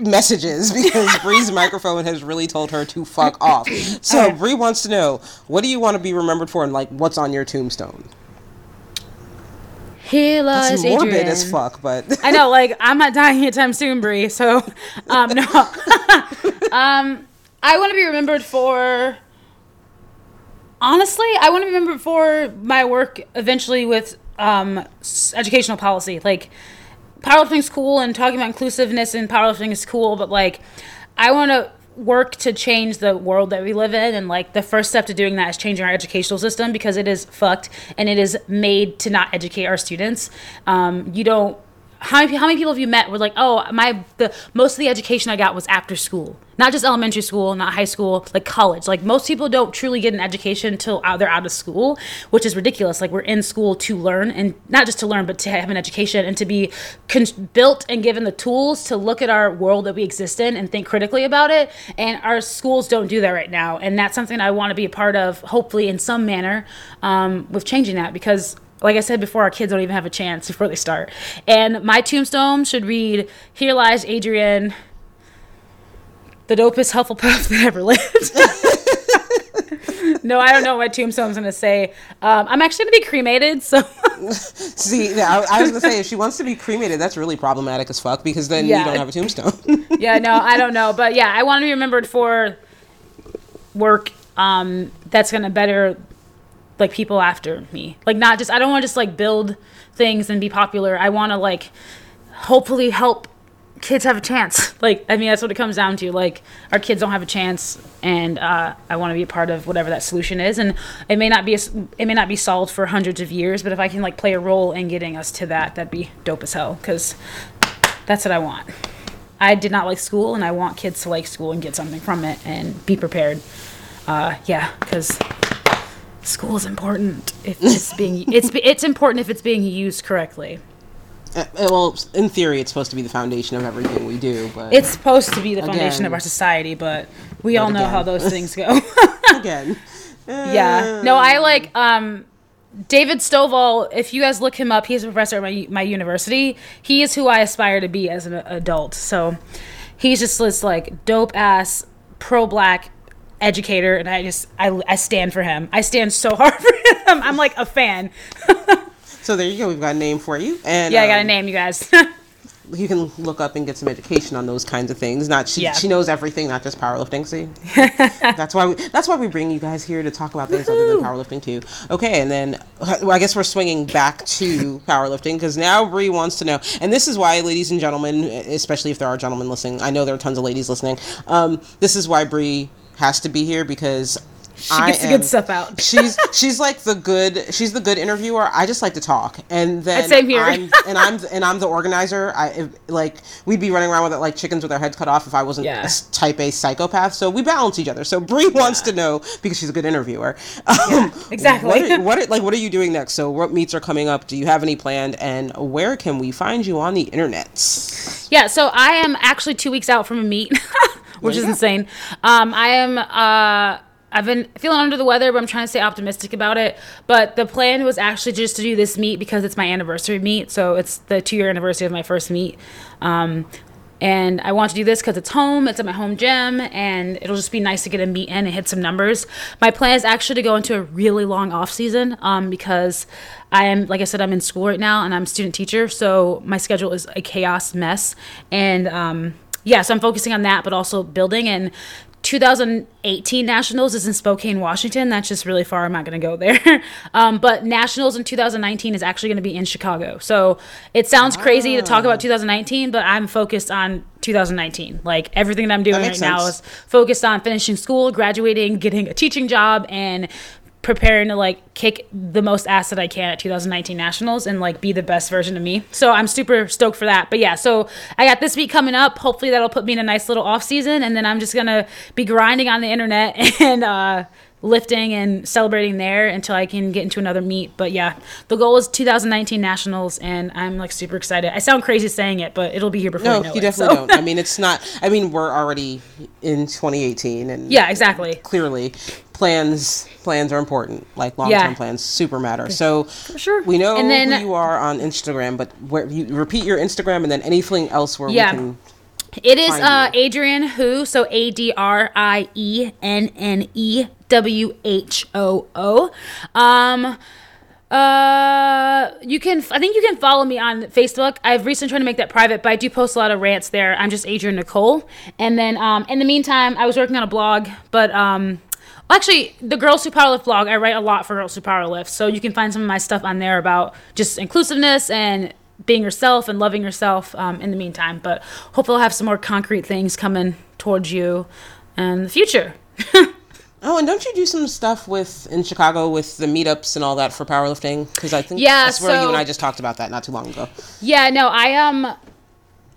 messages because Bri's microphone has really told her to fuck off. So right. Bri wants to know, what do you want to be remembered for, and like, what's on your tombstone? Here lies That's morbid Adrienne. as fuck, but I know, like, I'm not dying anytime soon, Bri. So, um, no, um, I want to be remembered for. Honestly, I want to be remembered for my work eventually with um, educational policy, like powerlifting's cool and talking about inclusiveness and powerlifting is cool, but like I want to work to change the world that we live in and like the first step to doing that is changing our educational system because it is fucked and it is made to not educate our students. Um, you don't how many, how many people have you met were like, oh, my the most of the education I got was after school, not just elementary school, not high school, like college. Like most people don't truly get an education until they're out of school, which is ridiculous. Like we're in school to learn, and not just to learn, but to have an education and to be con- built and given the tools to look at our world that we exist in and think critically about it. And our schools don't do that right now, and that's something I want to be a part of, hopefully in some manner, um, with changing that because like I said before, our kids don't even have a chance before they start. And my tombstone should read, Here lies Adrienne, the dopest Hufflepuff that ever lived. no, I don't know what my tombstone's gonna say. Um, I'm actually gonna be cremated, so See, I, I was gonna say if she wants to be cremated, that's really problematic as fuck because then Yeah. you don't have a tombstone. yeah, no, I don't know, but yeah, I want to be remembered for work um, that's gonna better like people after me. Like not just I don't want to just like build things and be popular. I want to like hopefully help kids have a chance. Like I mean that's what it comes down to. Like our kids don't have a chance, and uh, I want to be a part of whatever that solution is. And it may not be a it may not be solved for hundreds of years, but if I can like play a role in getting us to that, that'd be dope as hell. Because that's what I want. I did not like school, and I want kids to like school and get something from it and be prepared. Uh, yeah, because school is important if it's being it's it's important if it's being used correctly. Uh, well, in theory, it's supposed to be the foundation of everything we do, but It's supposed to be the foundation of our society, but we all know how those things go. again, yeah. No, I like um David Stovall, if you guys look him up, he's a professor at my, my university. He is who I aspire to be as an adult. So he's just this like dope ass pro black educator and I just I, I stand for him. I stand so hard for him. I'm like a fan. so there you go. We've got a name for you, and Yeah, I got a um, name you guys. You can look up and get some education on those kinds of things. Not she, Yeah. she knows everything, not just powerlifting. See, that's why we, that's why we bring you guys here to talk about things other than powerlifting too. Okay, and then well, I guess we're swinging back to powerlifting because now Bri wants to know, and this is why, ladies and gentlemen, especially if there are gentlemen listening, I know there are tons of ladies listening. Um, this is why Bri has to be here because she gets the good stuff out. she's she's like the good she's the good interviewer. I just like to talk, and then Same here. I'm, and I'm and I'm the organizer. I if, like we'd be running around with it like chickens with our heads cut off if I wasn't Yeah. a type A psychopath. So we balance each other. So Bri wants to know because she's a good interviewer. Um, exactly. What are, what are, like what are you doing next? So what meets are coming up? Do you have any planned? And where can we find you on the internet? Yeah, so I am actually two weeks out from a meet, which is go. insane. Um, I am. Uh, I've been feeling under the weather, but I'm trying to stay optimistic about it. But the plan was actually just to do this meet because it's my anniversary meet. So it's the two year anniversary of my first meet. Um, and I want to do this because it's home, it's at my home gym, and it'll just be nice to get a meet in and hit some numbers. My plan is actually to go into a really long off season um, because I am, like I said, I'm in school right now and I'm a student teacher, so my schedule is a chaos mess. And um, yeah, so I'm focusing on that, but also building. And 2018 Nationals is in Spokane, Washington. That's just really far. I'm not going to go there. um, but Nationals in 2019 is actually going to be in Chicago. So it sounds crazy to talk about 2019, but I'm focused on 2019. Like everything that I'm doing right makes now is focused on finishing school, graduating, getting a teaching job, and preparing to like kick the most ass that I can at 2019 Nationals and like be the best version of me. So I'm super stoked for that. But yeah, so I got this week coming up. Hopefully that'll put me in a nice little off season and then I'm just gonna be grinding on the internet and uh lifting and celebrating there until I can get into another meet. But yeah, the goal is 2019 Nationals and I'm like super excited. I sound crazy saying it, but it'll be here before No, you know you it, definitely so. don't. I mean, it's not. I mean, we're already in 2018, and yeah, exactly. clearly plans plans are important like long-term Yeah. plans super matter so for sure. we know And then- who you are on instagram but where you repeat your instagram and then anything else where Yeah. we can It is uh? Adrienne Whoo, so A D R I E N N E W H O O. Um, uh, you can, I think you can follow me on Facebook. I've recently tried to make that private, but I do post a lot of rants there. I'm just Adrienne Nicole. And then, um, in the meantime, I was working on a blog, but, um, Actually, the Girls Who Powerlift blog, I write a lot for Girls Who Powerlift. So you can find some of my stuff on there about just inclusiveness and being yourself and loving yourself um, in the meantime. But hopefully, I'll have some more concrete things coming towards you in the future. oh and don't you do some stuff with in chicago with the meetups and all that for powerlifting because i think Yeah, that's where you and i just talked about that not too long ago Yeah, no, I um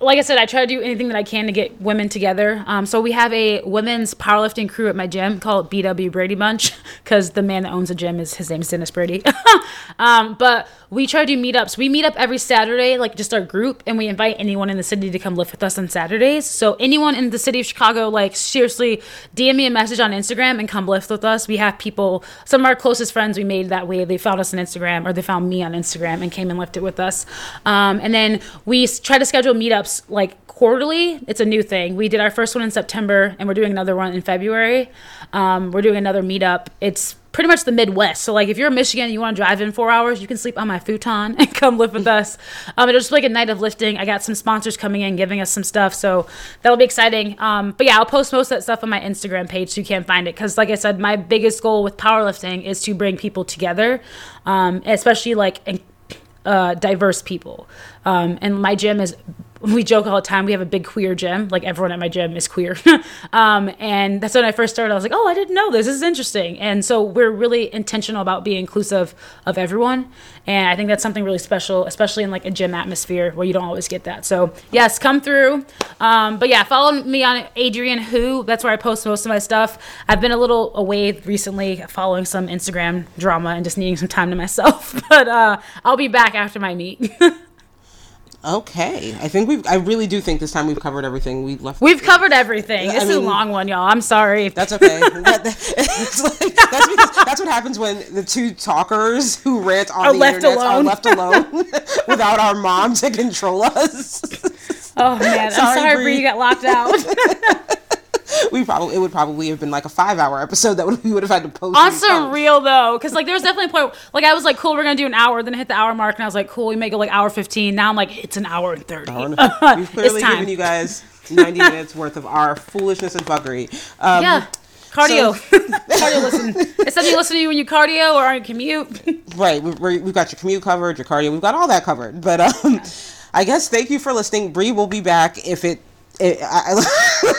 like I said, I try to do anything that I can to get women together. Um, so we have a women's powerlifting crew at my gym called BW Brady Bunch because the man that owns the gym is his name is Dennis Brady. um, but we try to do meetups. We meet up every Saturday, like just our group, and we invite anyone in the city to come lift with us on Saturdays. So anyone in the city of Chicago, like seriously, DM me a message on Instagram and come lift with us. We have people, some of our closest friends we made that way. They found us on Instagram or they found me on Instagram and came and lifted with us. Um, and then we try to schedule meetups like quarterly. It's a new thing. We did our first one in September, and we're doing another one in February. Um, we're doing another meetup. It's pretty much the Midwest. So like if you're in Michigan and you want to drive in four hours, you can sleep on my futon and come live with us. Um, it'll just be like a night of lifting. I got some sponsors coming in, giving us some stuff, so that'll be exciting. Um, but yeah, I'll post most of that stuff on my Instagram page so you can't find it. Because like I said, my biggest goal with powerlifting is to bring people together, um, especially like uh, diverse people. Um, and my gym is we joke all the time. We have a big queer gym. Like everyone at my gym is queer. um, and that's when I first started. I was like, oh, I didn't know this. This is interesting. And so we're really intentional about being inclusive of everyone. And I think that's something really special, especially in like a gym atmosphere where you don't always get that. So yes, come through. Um, but yeah, follow me on Adrienne Whoo. That's where I post most of my stuff. I've been a little away recently, following some Instagram drama and just needing some time to myself. but uh, I'll be back after my meet. Okay, I think we've. I really do think this time we've covered everything. We left. We've covered everything. This I is a long one, y'all. I'm sorry. That's okay. That- that- like- that's because that's what happens when the two talkers who rant on Are the left internet are left alone without our mom to control us. oh man, Sorry, I'm sorry, Bri. Bri, you got locked out. We probably it would probably have been like a five hour episode that we would have had to post. On and real though, because like there was definitely a point like I was like, cool, we're gonna do an hour, then hit the hour mark, and I was like, cool, we make it like hour fifteen. Now I'm like, it's an hour and thirty. We've clearly time. given you guys 90 minutes worth of our foolishness and fuckery. Um, yeah, cardio, cardio. Listen, it's something you listen to you when you cardio or on your commute. Right, we, we've got your commute covered, your cardio, we've got all that covered. But um, I guess thank you for listening. Bri will be back if it. It I, I-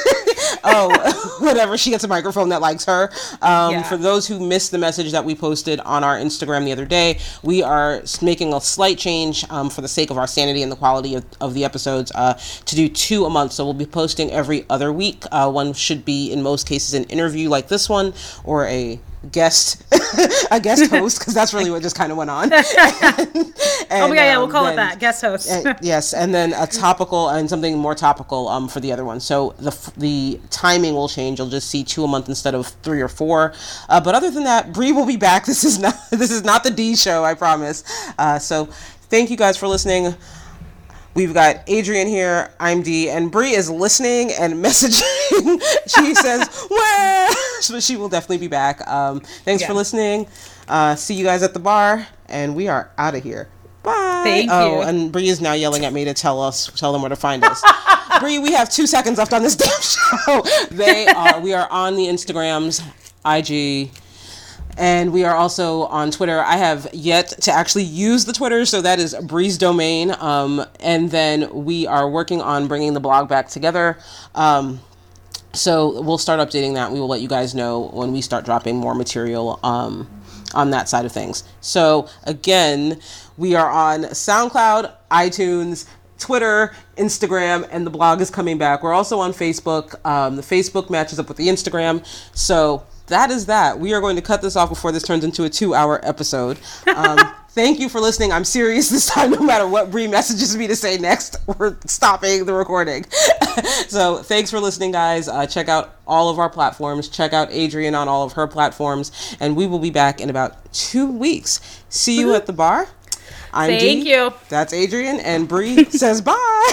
oh, whatever. She gets a microphone that likes her. Um, Yeah. For those who missed the message that we posted on our Instagram the other day, we are making a slight change um, for the sake of our sanity and the quality of, of the episodes uh, to do two a month. So we'll be posting every other week. Uh, one should be, in most cases, an interview like this one or a guest a guest host because that's really what just kind of went on oh yeah, yeah, we'll call it then- that. Guest host. uh, yes, and then a topical and something more topical um, for the other one. So the the timing will change. You'll just see two a month instead of three or four. Uh, but other than that, Bri will be back. This is not this is not the Di show. I promise. Uh, so thank you guys for listening. We've got Adrienne here. I'm Di, and Bri is listening and messaging. she says, "Where?" So she will definitely be back. Um, thanks for listening. Uh, see you guys at the bar, and we are out of here. Bye. Thank oh, you. and Bri is now yelling at me to tell us, tell them where to find us. Bri, we have two seconds left on this damn show. They are. We are on the Instagrams, IG, and we are also on Twitter. I have yet to actually use the Twitter, so that is Bri's domain. Um, and then we are working on bringing the blog back together. Um, so we'll start updating that. We will let you guys know when we start dropping more material um, on that side of things. So again, we are on SoundCloud, iTunes, Twitter, Instagram, and the blog is coming back. We're also on Facebook. Um, the Facebook matches up with the Instagram. So that is that. We are going to cut this off before this turns into a two-hour episode. Um, thank you for listening. I'm serious this time. No matter what Bri messages me to say next, we're stopping the recording. so thanks for listening, guys. Uh, check out all of our platforms. Check out Adrienne on all of her platforms, and we will be back in about two weeks. See you at the bar. I'm Thank Di. you. That's Adrienne, and Bri says bye.